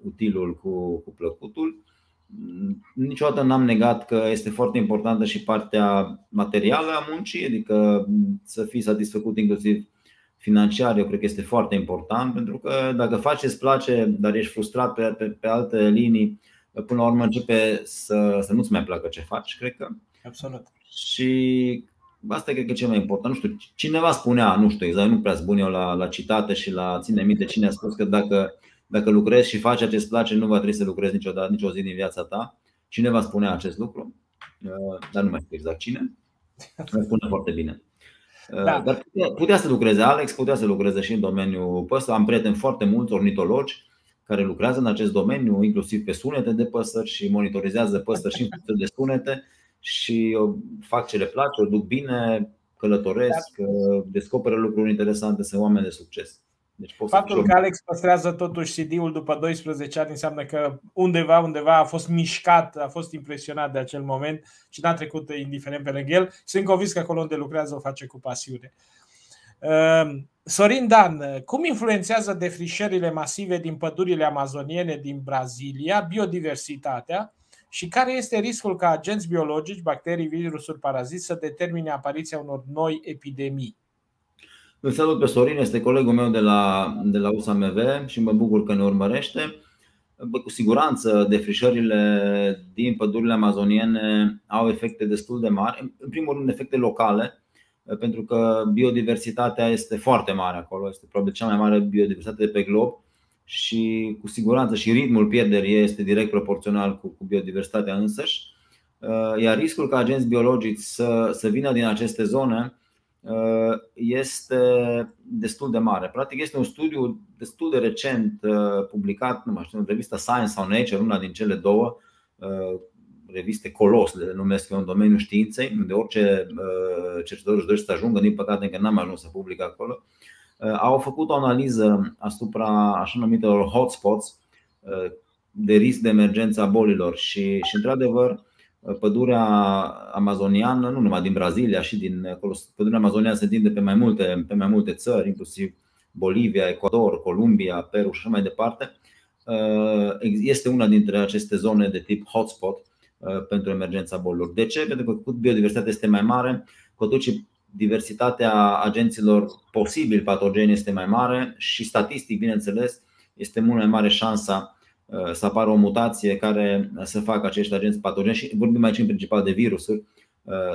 utilul cu, cu plăcutul. Mm, Niciodată n-am negat că este foarte importantă și partea materială a muncii, adică mm, să fii satisfăcut inclusiv financiar, eu cred că este foarte important, pentru că dacă faci ce-ți place, dar ești frustrat pe, pe, pe alte linii, până la urmă începe să, să nu-ți mai placă ce faci, cred că. Absolut. Și asta cred că e cel mai important. Nu știu, cineva spunea, nu știu exact, nu prea sunt bun eu la, la citate și la ține minte cine a spus că dacă, dacă lucrezi și faci ce îți place, nu va trebui să lucrezi niciodată, nicio zi din viața ta. Cineva spunea acest lucru, uh, dar nu mai știu exact cine. Îl spune foarte bine. Uh, Da. Dar putea, putea să lucreze Alex, putea să lucreze și în domeniul păsări. Am prieteni foarte mulți ornitologi care lucrează în acest domeniu, inclusiv pe sunete de păsări și monitorizează păsări și în funcție de sunete și o fac ce le place, o duc bine, călătoresc, uh, descoperă lucruri interesante, sunt oameni de succes. Deci pot să Faptul fiu- că Alex păstrează totuși CD-ul după 12 ani înseamnă că undeva, undeva a fost mișcat, a fost impresionat de acel moment și n-a trecut indiferent pe lângă el. Sunt convins că acolo unde lucrează o face cu pasiune. Uh, Sorin Dan, cum influențează defrișările masive din pădurile amazoniene din Brazilia biodiversitatea și care este riscul ca agenți biologici, bacterii, virusuri, paraziți să determine apariția unor noi epidemii? Îl salut pe Sorin, este colegul meu de la, de la USAMV și mă bucur că ne urmărește. Bă, Cu siguranță, defrișările din pădurile amazoniene au efecte destul de mari. În primul rând, efecte locale, pentru că biodiversitatea este foarte mare acolo, este probabil cea mai mare biodiversitate de pe glob și cu siguranță și ritmul pierderii ei este direct proporțional cu, cu biodiversitatea însăși. Iar riscul ca agenți biologici să, să vină din aceste zone este destul de mare. Practic este un studiu destul de recent publicat, nu mai știu, în revista Science sau Nature, una din cele două, reviste colos, le numesc eu în domeniul științei, unde orice cercetător își dorește să ajungă, din păcate încă n-am ajuns să public acolo. Au făcut o analiză asupra așa numitelor hotspots de risc de emergență a bolilor și, și într-adevăr, pădurea amazoniană, nu numai din Brazilia, și din acolo, pădurea amazoniană se întinde pe mai multe, pe mai multe țări, inclusiv Bolivia, Ecuador, Columbia, Peru și așa mai departe. Este una dintre aceste zone de tip hotspot pentru emergența bolilor. De ce? Pentru că cu cât biodiversitatea este mai mare, cu atât și diversitatea agenților posibil patogeni este mai mare și statistic, bineînțeles, este mult mai mare șansa să apară o mutație care să facă acești agenți patogeni și vorbim aici în principal de virusuri,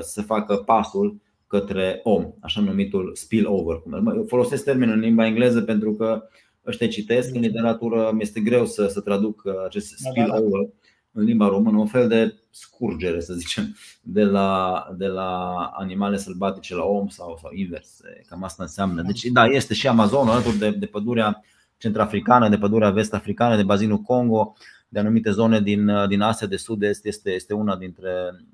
să facă pasul către om, așa numitul spillover. Eu folosesc termenul în limba engleză pentru că ăștia citesc în literatură, mi este greu să, să traduc acest spillover în limba română, un fel de scurgere, să zicem, de la, de la animale sălbatice la om sau, sau invers. Cam asta înseamnă. Deci, da, este și Amazon, alături de, de pădurea centrafricană, de pădurea vest-africană, de bazinul Congo, de anumite zone din, din Asia de Sud-Est, este, este una dintre,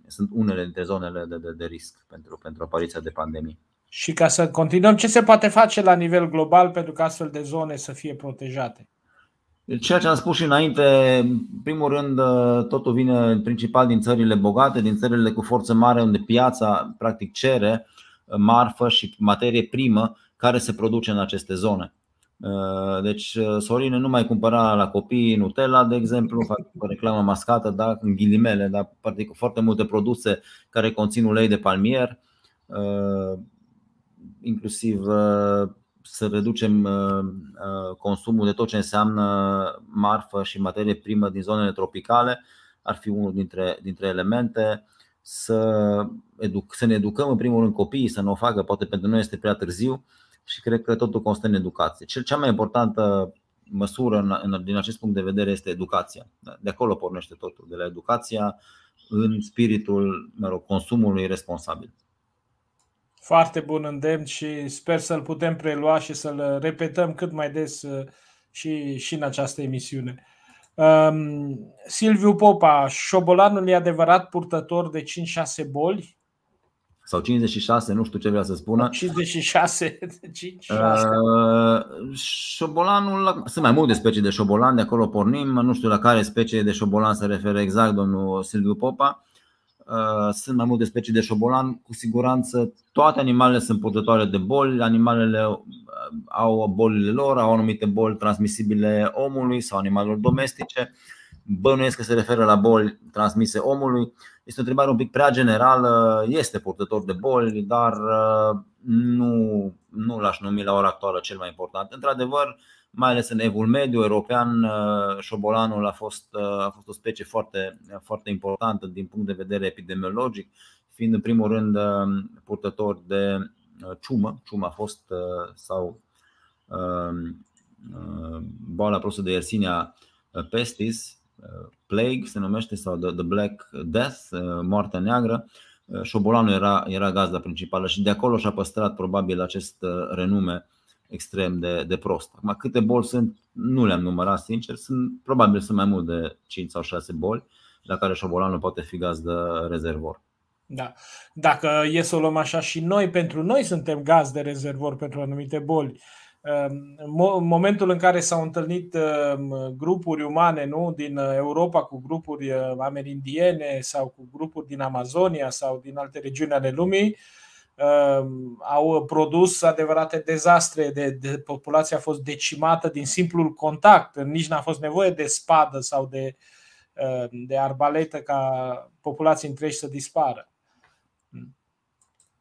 sunt unele dintre zonele de, de, de risc pentru, pentru apariția de pandemii. Și ca să continuăm, ce se poate face la nivel global pentru ca astfel de zone să fie protejate? Ceea ce am spus și înainte, în primul rând, totul vine în principal din țările bogate, din țările cu forță mare, unde piața practic cere marfă și materie primă care se produce în aceste zone. Deci, Sorine nu mai cumpăra la copii Nutella, de exemplu, fac o reclamă mascată, da, în ghilimele, dar practic foarte multe produse care conțin ulei de palmier, inclusiv să reducem consumul de tot ce înseamnă marfă și materie primă din zonele tropicale, ar fi unul dintre, dintre elemente. Să, educ, să ne educăm în primul rând copiii, să nu o facă, poate pentru noi este prea târziu și cred că totul constă în educație. Cea mai importantă măsură din acest punct de vedere este educația. De acolo pornește totul, de la educația în spiritul mă rog, consumului responsabil. Foarte bun îndemn și sper să-l putem prelua și să-l repetăm cât mai des și, și în această emisiune. Um, Silviu Popa, șobolanul e adevărat purtător de 5-6 boli? Sau 56, nu știu ce vrea să spună. 56, 56. Uh, șobolanul, sunt mai multe specii de șobolan, de acolo pornim. Nu știu la care specie de șobolan se referă exact domnul Silviu Popa. sunt mai multe specii de șobolan, cu siguranță toate animalele sunt purtătoare de boli, animalele au bolile lor, au anumite boli transmisibile omului sau animalelor domestice. Bănuiesc că se referă la boli transmise omului. Este o întrebare un pic prea generală, este purtător de boli, dar nu, nu l-aș numi la ora actuală cel mai important. Într-adevăr, mai ales în evul mediu european, uh, șobolanul a fost, uh, a fost o specie foarte, foarte importantă din punct de vedere epidemiologic, fiind în primul rând uh, purtător de ciumă. Ciuma a fost sau boala prostă de Yersinia pestis, plague se numește sau the, the Black Death, moartea neagră. Șobolanul era, era gazda principală și de acolo și-a păstrat probabil acest renume extrem de, de prost. Acum, câte boli sunt, nu le-am numărat sincer, sunt, probabil sunt mai mult de 5 sau 6 boli la care șobolanul poate fi gazdă rezervor. Da. Dacă e să o luăm așa și noi, pentru noi suntem gaz de rezervor pentru anumite boli. În momentul în care s-au întâlnit um, grupuri umane nu, din Europa cu grupuri uh, amerindiene sau cu grupuri din Amazonia sau din alte regiuni ale lumii, Ehm, au produs adevărate dezastre, de, de populația a fost decimată din simplul contact, nici n-a fost nevoie de spadă sau de, ehm, de arbaletă ca populații întregi să dispară.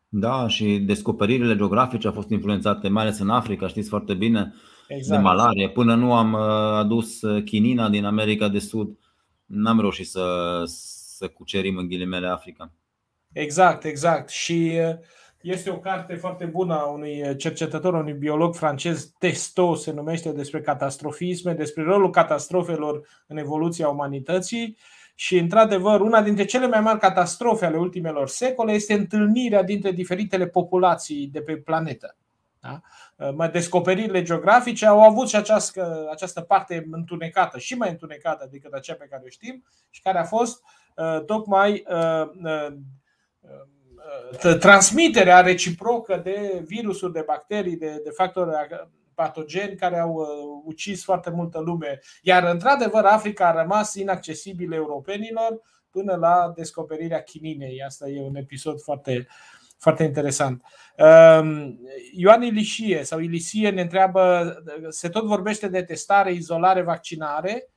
Da, și descoperirile geografice au fost influențate, mai ales în Africa, știți foarte bine, exact. de malarie. Până nu am uh, adus uh, chinina din America de Sud, n-am reușit să, să cucerim în ghilimele Africa. Exact, exact. Și uh, este o carte foarte bună a unui cercetător, unui biolog francez, Testo se numește, despre catastrofisme, despre rolul catastrofelor în evoluția umanității. Și, într-adevăr, una dintre cele mai mari catastrofe ale ultimelor secole este întâlnirea dintre diferitele populații de pe planetă. Da? Descoperirile geografice au avut și această, această parte întunecată, și mai întunecată decât aceea pe care o știm, și care a fost uh, tocmai uh, uh, transmiterea reciprocă de virusuri, de bacterii, de, de factori patogeni care au uh, ucis foarte multă lume. Iar, într-adevăr, Africa a rămas inaccesibilă europenilor până la descoperirea chininei. Asta e un episod foarte, foarte interesant. Um, Ioan Ilișie sau Ilisie ne întreabă, se tot vorbește de testare, izolare, vaccinare,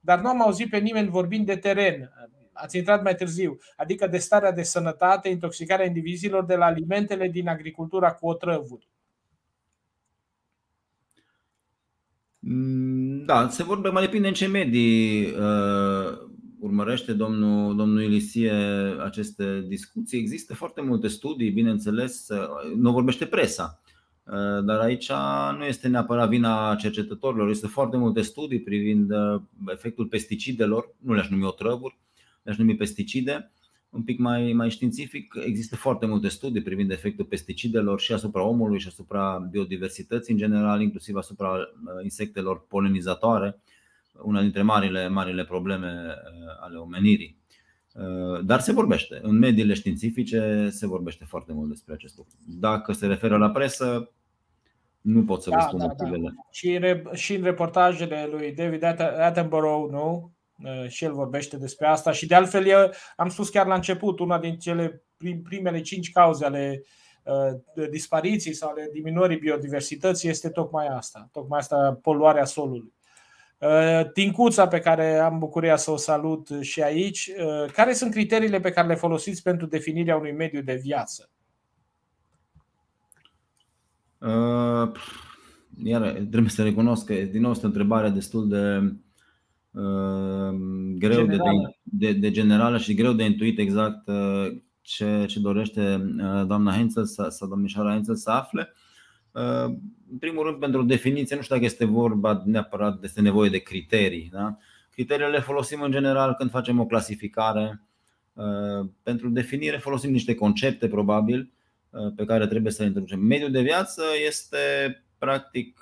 dar nu am auzit pe nimeni vorbind de teren ați intrat mai târziu, adică de starea de sănătate, intoxicarea indivizilor de la alimentele din agricultura cu otrăvuri. Da, se vorbe mai depinde în ce medii uh, urmărește domnul, domnul Ilisie aceste discuții. Există foarte multe studii, bineînțeles, uh, nu vorbește presa, uh, dar aici nu este neapărat vina cercetătorilor. Este foarte multe studii privind uh, efectul pesticidelor, nu le-aș numi otrăvuri, le-aș numi pesticide. Un pic mai, mai științific, există foarte multe studii privind efectul pesticidelor și asupra omului și asupra biodiversității în general, inclusiv asupra uh, insectelor polenizatoare, una dintre marile, marile probleme uh, ale omenirii. Uh, dar se vorbește. În mediile științifice se vorbește foarte mult despre acest lucru. Dacă se referă la presă, nu pot să vă da, spun da, motivele. Da. Și, în, și în reportajele lui David Attenborough, nu? Uh, și el vorbește despre asta și de altfel eu am spus chiar la început, una din cele primele cinci cauze ale uh, dispariției sau ale diminuării biodiversității este tocmai asta, tocmai asta poluarea solului. Uh, Tincuța pe care am bucuria să o salut și aici, care sunt criteriile pe care le folosiți pentru definirea unui mediu de viață? Iar trebuie să recunosc că din nou este o întrebare destul de Ehm, greu de, de, de generală și greu de intuit exact uh, ce, ce dorește uh, doamna Hensel sau domnișoara Hensel să afle. Ehm, în primul rând, pentru definiție, nu știu dacă este vorba neapărat de nevoie de criterii. Da? Criteriile le folosim în general când facem o clasificare. Ehm, pentru definire folosim niște concepte, probabil, pe care trebuie să le introducem. Mediul de viață este, practic,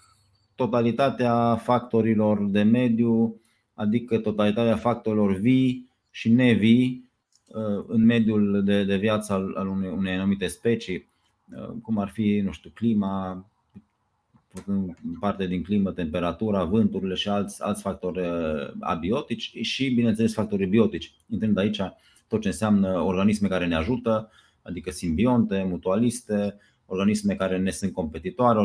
totalitatea factorilor de mediu adică totalitatea factorilor vii și nevii uh, în mediul de, de viață al, al unei, unei anumite specii, uh, cum ar fi, nu știu, clima, parte din climă, temperatura, vânturile și alți, alți factori uh, abiotici și, bineînțeles, factorii biotici. Intrând aici, tot ce înseamnă organisme care ne ajută, adică simbionte, mutualiste, organisme care ne sunt competitoare,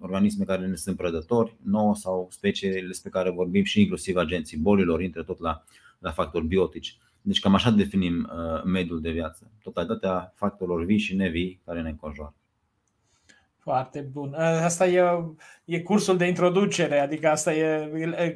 organisme care ne sunt prădători nouă sau speciile despre care vorbim și inclusiv agenții bolilor, intră tot la, la factori biotici. Deci cam așa definim uh, mediul de viață, totalitatea factorilor vii și nevii care ne înconjoară. Foarte bun. Asta e, e cursul de introducere, adică asta e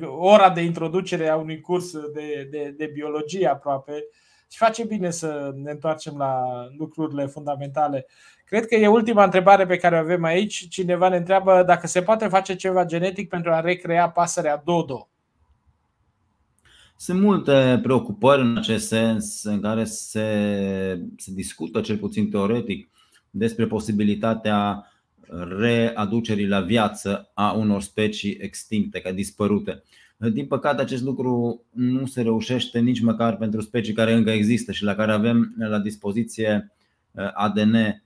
ora de introducere a unui curs de, de, de biologie aproape. Și face bine să ne întoarcem la lucrurile fundamentale. Cred că e ultima întrebare pe care o avem aici. Cineva ne întreabă dacă se poate face ceva genetic pentru a recrea pasărea dodo. Sunt multe preocupări în acest sens în care se, se discută, cel puțin teoretic, despre posibilitatea readucerii la viață a unor specii extincte, ca dispărute. Din păcate, acest lucru nu se reușește nici măcar pentru specii care încă există și la care avem la dispoziție uh, ADN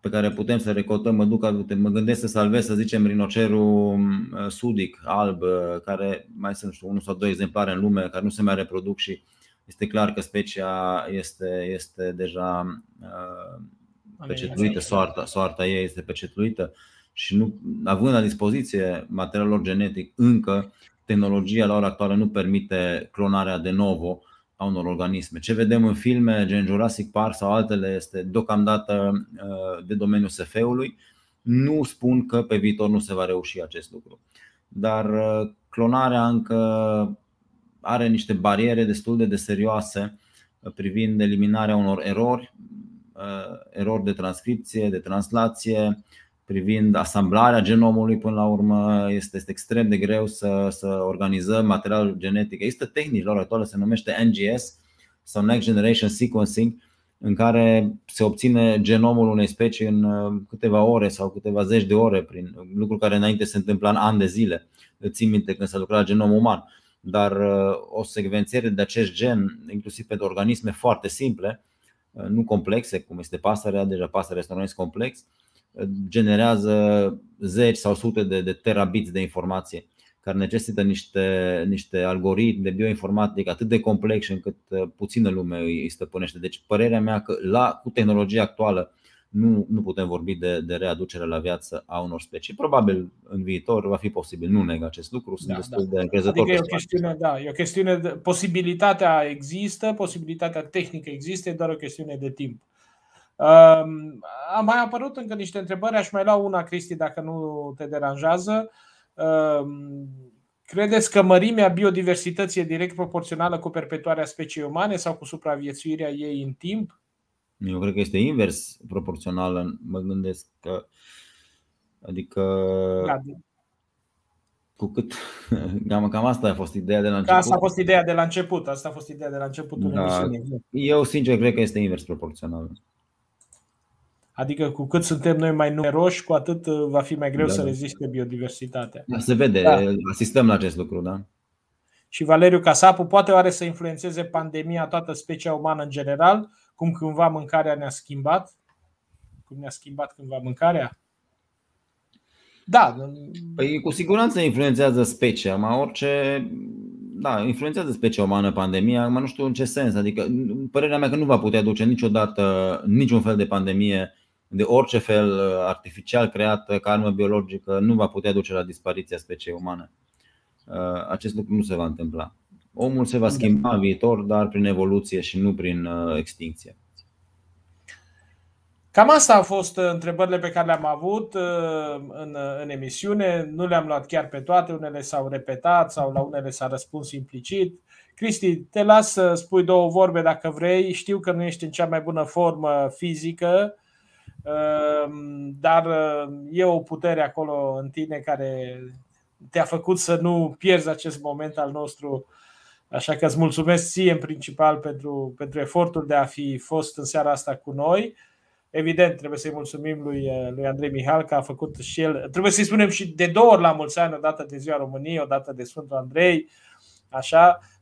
pe care putem să recoltăm. Mă, duc, mă gândesc să salvez, să zicem, rinocerul uh, sudic, alb, uh, care mai sunt știu, unul sau doi exemplare în lume care nu se mai reproduc și este clar că specia este, este deja pecetluită, soarta, soarta ei este pecetluită și nu, având la dispoziție materialul genetic, încă tehnologia la ora actuală nu permite clonarea de novo a unor organisme. Ce vedem în filme gen Jurassic Park sau altele este deocamdată uh, de domeniul SF-ului. Nu spun că pe viitor nu se va reuși acest lucru. Dar uh, clonarea încă are niște bariere destul de, de serioase uh, privind eliminarea unor erori Uh, erori de transcripție, de translație, privind asamblarea genomului până la urmă este, este extrem de greu să, să organizăm materialul genetic. Există tehnici la ora actuală, se numește NGS sau Next Generation Sequencing, în care se obține genomul unei specii în uh, câteva ore sau câteva zeci de ore, prin lucruri care înainte se întâmpla în ani de zile. Țin minte când se lucra la genom uman. Dar uh, o secvențiere de acest gen, inclusiv pentru organisme foarte simple, Uh, nu complexe, cum este pasărea, deja pasărea este un organism complex, uh, generează zeci sau sute de, de terabits de informație care necesită niște, niște algoritmi de bioinformatică atât de complex încât uh, puțină lume îi stăpânește. Deci părerea mea că la, cu tehnologia actuală nu, nu putem vorbi de, de readucere la viață a unor specii. Probabil în viitor va fi posibil, nu neg acest lucru, sunt da, destul da. de încrezător. Adică e o chestiune, da, e o chestiune de, posibilitatea există, posibilitatea tehnică există, e doar o chestiune de timp. Um, a mai apărut încă niște întrebări, aș mai lua una, Cristi, dacă nu te deranjează. Um, credeți că mărimea biodiversității e direct proporțională cu perpetuarea speciei umane sau cu supraviețuirea ei în timp? Eu cred că este invers proporțional. Mă gândesc că. Adică. Da. Cu cât. Cam, cam asta a fost ideea de la început. Asta a fost ideea de la început. Asta a fost ideea de la începutul da. emisiunii. Eu, sincer, cred că este invers proporțional. Adică cu cât suntem noi mai numeroși, cu atât uh, va fi mai greu da, să da. reziste biodiversitatea. Da, se vede, da. asistăm la acest lucru, da? Și Valeriu Casapu poate oare să influențeze pandemia toată specia umană în general cum cândva mâncarea ne-a schimbat, cum ne-a schimbat cândva mâncarea? Da. Păi cu siguranță influențează specia, ma orice da, influențează specia umană pandemia, mă nu știu în ce sens, adică părerea mea că nu va putea duce niciodată niciun fel de pandemie de orice fel artificial creată, ca armă biologică, nu va putea duce la dispariția speciei umane. Acest lucru nu se va întâmpla. Omul se va schimba în viitor, dar prin evoluție și nu prin uh, extinție. Cam asta au fost uh, întrebările pe care le-am avut uh, în, în emisiune. Nu le-am luat chiar pe toate, unele s-au repetat sau la unele s-a răspuns implicit. Cristi, te las să spui două vorbe dacă vrei. Știu că nu ești în cea mai bună formă fizică, dar e o putere acolo în tine care te-a făcut să nu pierzi acest moment al nostru Așa că îți mulțumesc ție în principal pentru, pentru efortul de a fi fost în seara asta cu noi. Evident, trebuie să-i mulțumim lui, lui Andrei Mihal că a făcut și el. Trebuie să-i spunem și de două ori la mulți ani, o dată de Ziua României, o dată de Sfântul Andrei, așa, uh,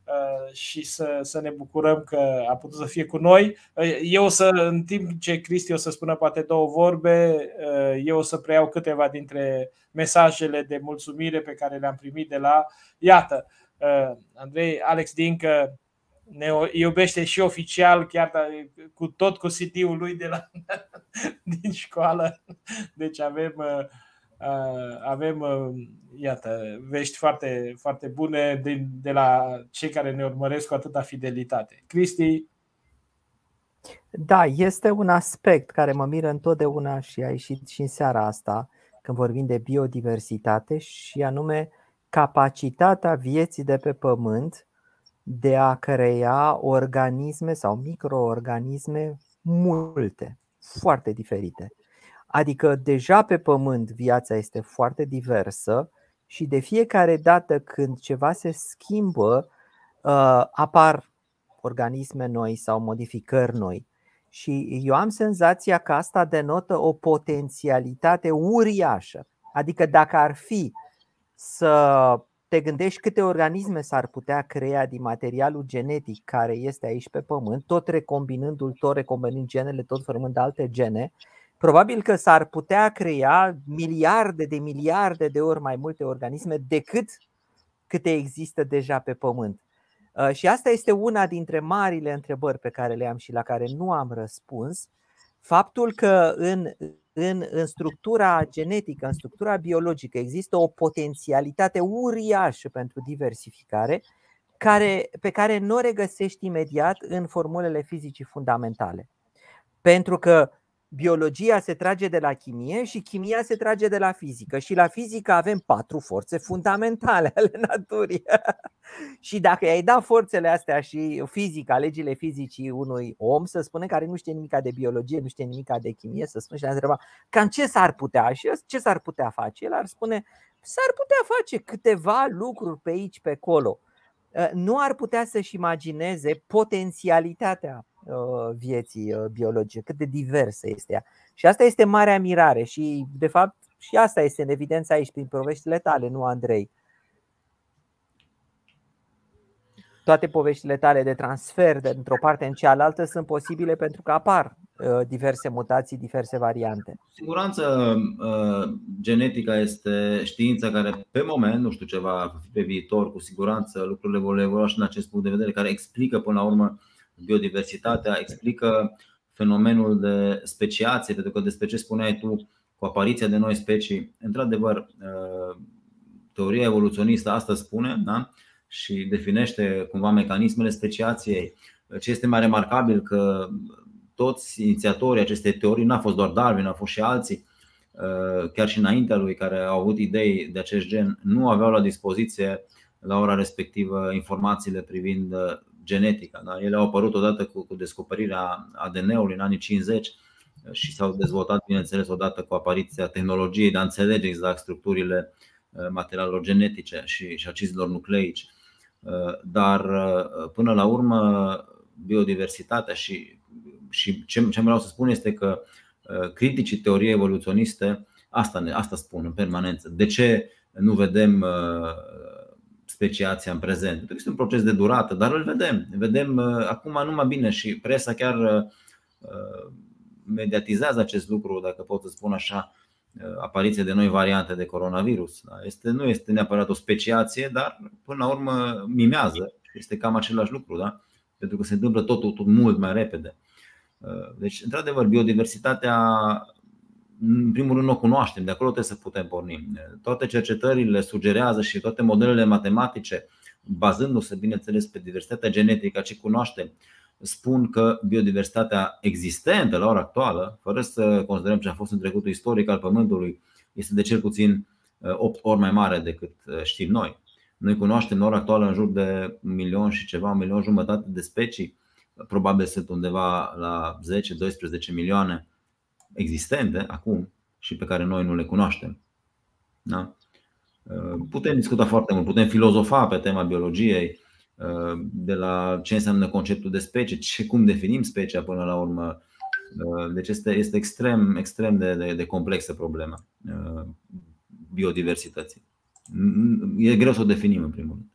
și să, să ne bucurăm că a putut să fie cu noi. Uh, eu o să, în timp ce Cristi o să spună poate două vorbe, uh, eu o să preiau câteva dintre mesajele de mulțumire pe care le-am primit de la, iată, Uh, Andrei, Alex Dincă ne iubește și oficial, chiar cu tot cu CD-ul lui de la, din școală. Deci avem, avem iată, vești foarte, foarte bune de, de la cei care ne urmăresc cu atâta fidelitate. Cristi, da, este un aspect care mă miră întotdeauna și a ieșit și în seara asta când vorbim de biodiversitate și anume capacitatea vieții de pe pământ de a crea organisme sau microorganisme multe, foarte diferite. Adică deja pe pământ viața este foarte diversă și de fiecare dată când ceva se schimbă, uh, apar organisme noi sau modificări noi. Și eu am senzația că asta denotă o potențialitate uriașă. Adică dacă ar fi să te gândești câte organisme s-ar putea crea din materialul genetic care este aici pe pământ, tot recombinându-l, tot recombinând genele, tot formând alte gene, probabil că s-ar putea crea miliarde de miliarde de ori mai multe organisme decât câte există deja pe pământ. Uh, și asta este una dintre marile întrebări pe care le am și la care nu am răspuns. Faptul că în, în, în structura genetică, în structura biologică, există o potențialitate uriașă pentru diversificare care, pe care nu o regăsești imediat în formulele fizicii fundamentale. Pentru că biologia se trage de la chimie și chimia se trage de la fizică. Și la fizică avem patru forțe fundamentale ale naturii. și dacă ai da forțele astea și fizica, legile fizicii unui om, să spune care nu știe nimic de biologie, nu știe nimic de chimie, să spune și ne întreba cam ce s-ar putea și ce s-ar putea face. El ar spune s-ar putea face câteva lucruri pe aici, pe acolo. Nu ar putea să-și imagineze potențialitatea Uh, vieții uh, biologice, cât de diversă este ea. Și asta este marea mirare și, de fapt, și asta este în evidență aici, prin poveștile tale, nu Andrei. Toate poveștile tale de transfer de într-o parte în cealaltă sunt posibile pentru că apar uh, diverse mutații, diverse variante. Cu siguranță, genetica este știința care, pe moment, nu știu ce va fi pe viitor, cu siguranță lucrurile vor evolua și în acest punct de vedere, care explică până la urmă biodiversitatea, explică fenomenul de speciație, pentru că despre ce spuneai tu cu apariția de noi specii, într-adevăr, uh, teoria evoluționistă asta spune da? Și definește cumva mecanismele speciației. Ce este mai remarcabil că toți inițiatorii acestei teorii, n-a fost doar Darwin, au fost și alții, uh, chiar și înaintea lui, care au avut idei de acest gen, nu aveau la dispoziție la ora respectivă informațiile privind uh, genetica. Da? Ele au apărut odată cu, cu descoperirea ADN-ului în anii 50 și s-au dezvoltat, bineînțeles, odată cu apariția tehnologiei de a înțelege exact structurile uh, materialelor genetice și, și acizilor nucleici. Uh, dar uh, până la urmă biodiversitatea și, și ce, ce vreau să spun este că criticii teoriei evoluționiste asta, asta spun în permanență. De ce nu vedem speciația în prezent. Pentru că este un proces de durată, dar îl vedem. Vedem uh, acum numai bine și presa chiar uh, uh, mediatizează acest lucru, dacă pot să spun așa, apariție de noi variante de coronavirus. Da, este, nu este neapărat o speciație, dar până la urmă mimează. Este cam același lucru, da? pentru că se întâmplă totul tot mult mai repede. Deci, într-adevăr, biodiversitatea în primul rând nu o cunoaștem, de acolo trebuie să putem porni. Toate cercetările sugerează și toate modelele matematice, bazându-se, bineînțeles, pe diversitatea genetică ce cunoaștem, spun că biodiversitatea existentă la ora actuală, fără să considerăm ce a fost în trecutul istoric al Pământului, este de cel puțin 8 ori mai mare decât știm noi. Noi cunoaștem la ora actuală în jur de un milion și ceva, un milion jumătate de specii, probabil sunt undeva la 10-12 milioane existente acum și pe care noi nu le cunoaștem. Da? Putem discuta foarte mult, putem filozofa pe tema biologiei, de la ce înseamnă conceptul de specie, ce, cum definim specia până la urmă. Deci este, este extrem, extrem de, de, de complexă problema biodiversității. E greu să o definim în primul rând.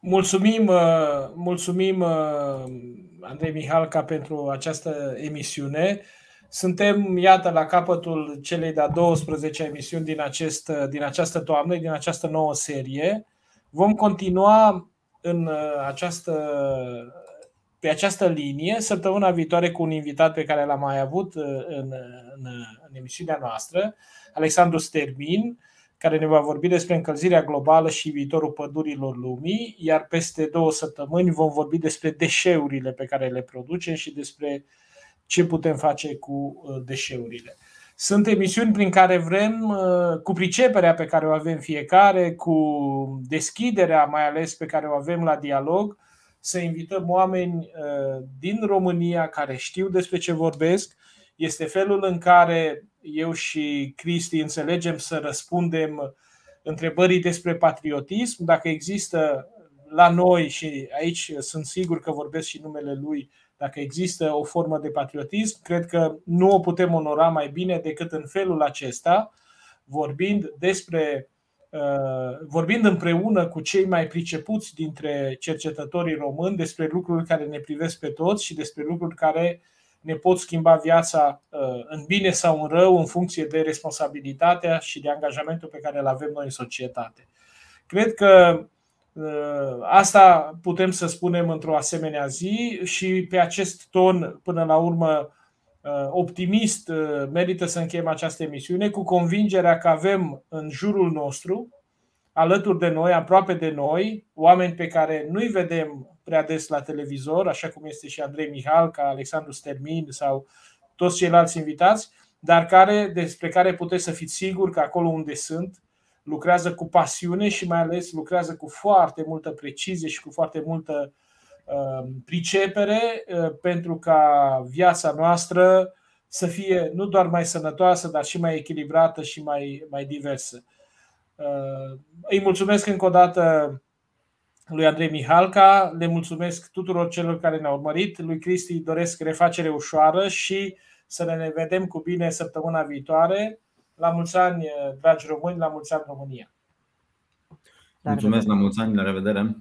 Mulțumim, mulțumim Andrei Mihalca pentru această emisiune. Suntem, iată, la capătul celei de-a 12 emisiuni din, acest, din această toamnă, din această nouă serie. Vom continua în această, pe această linie săptămâna viitoare cu un invitat pe care l-am mai avut în, în, în emisiunea noastră, Alexandru Stermin, care ne va vorbi despre încălzirea globală și viitorul pădurilor lumii, iar peste două săptămâni vom vorbi despre deșeurile pe care le producem și despre ce putem face cu deșeurile. Sunt emisiuni prin care vrem, uh, cu priceperea pe care o avem fiecare, cu deschiderea mai ales pe care o avem la dialog, să invităm oameni uh, din România care știu despre ce vorbesc. Este felul în care eu și Cristi înțelegem să răspundem întrebării despre patriotism, dacă există la noi și aici sunt sigur că vorbesc și numele lui, dacă există o formă de patriotism, cred că nu o putem onora mai bine decât în felul acesta, vorbind despre uh, vorbind împreună cu cei mai pricepuți dintre cercetătorii români despre lucruri care ne privesc pe toți și despre lucruri care ne pot schimba viața uh, în bine sau în rău în funcție de responsabilitatea și de angajamentul pe care îl avem noi în societate. Cred că Uh, asta putem să spunem într-o asemenea zi și pe acest ton, până la urmă, uh, optimist, uh, merită să încheiem această emisiune cu convingerea că avem în jurul nostru, alături de noi, aproape de noi, oameni pe care nu-i vedem prea des la televizor, așa cum este și Andrei Mihal, ca Alexandru Stermin sau toți ceilalți invitați, dar care, despre care puteți să fiți siguri că acolo unde sunt, lucrează cu pasiune și mai ales lucrează cu foarte multă precizie și cu foarte multă uh, pricepere uh, pentru ca viața noastră să fie nu doar mai sănătoasă, dar și mai echilibrată și mai, mai diversă. Uh, îi mulțumesc încă o dată lui Andrei Mihalca, le mulțumesc tuturor celor care ne-au urmărit, lui Cristi doresc refacere ușoară și să ne vedem cu bine săptămâna viitoare. La mulți ani, dragi români, la mulți ani România! Mulțumesc, la mulți ani, la revedere!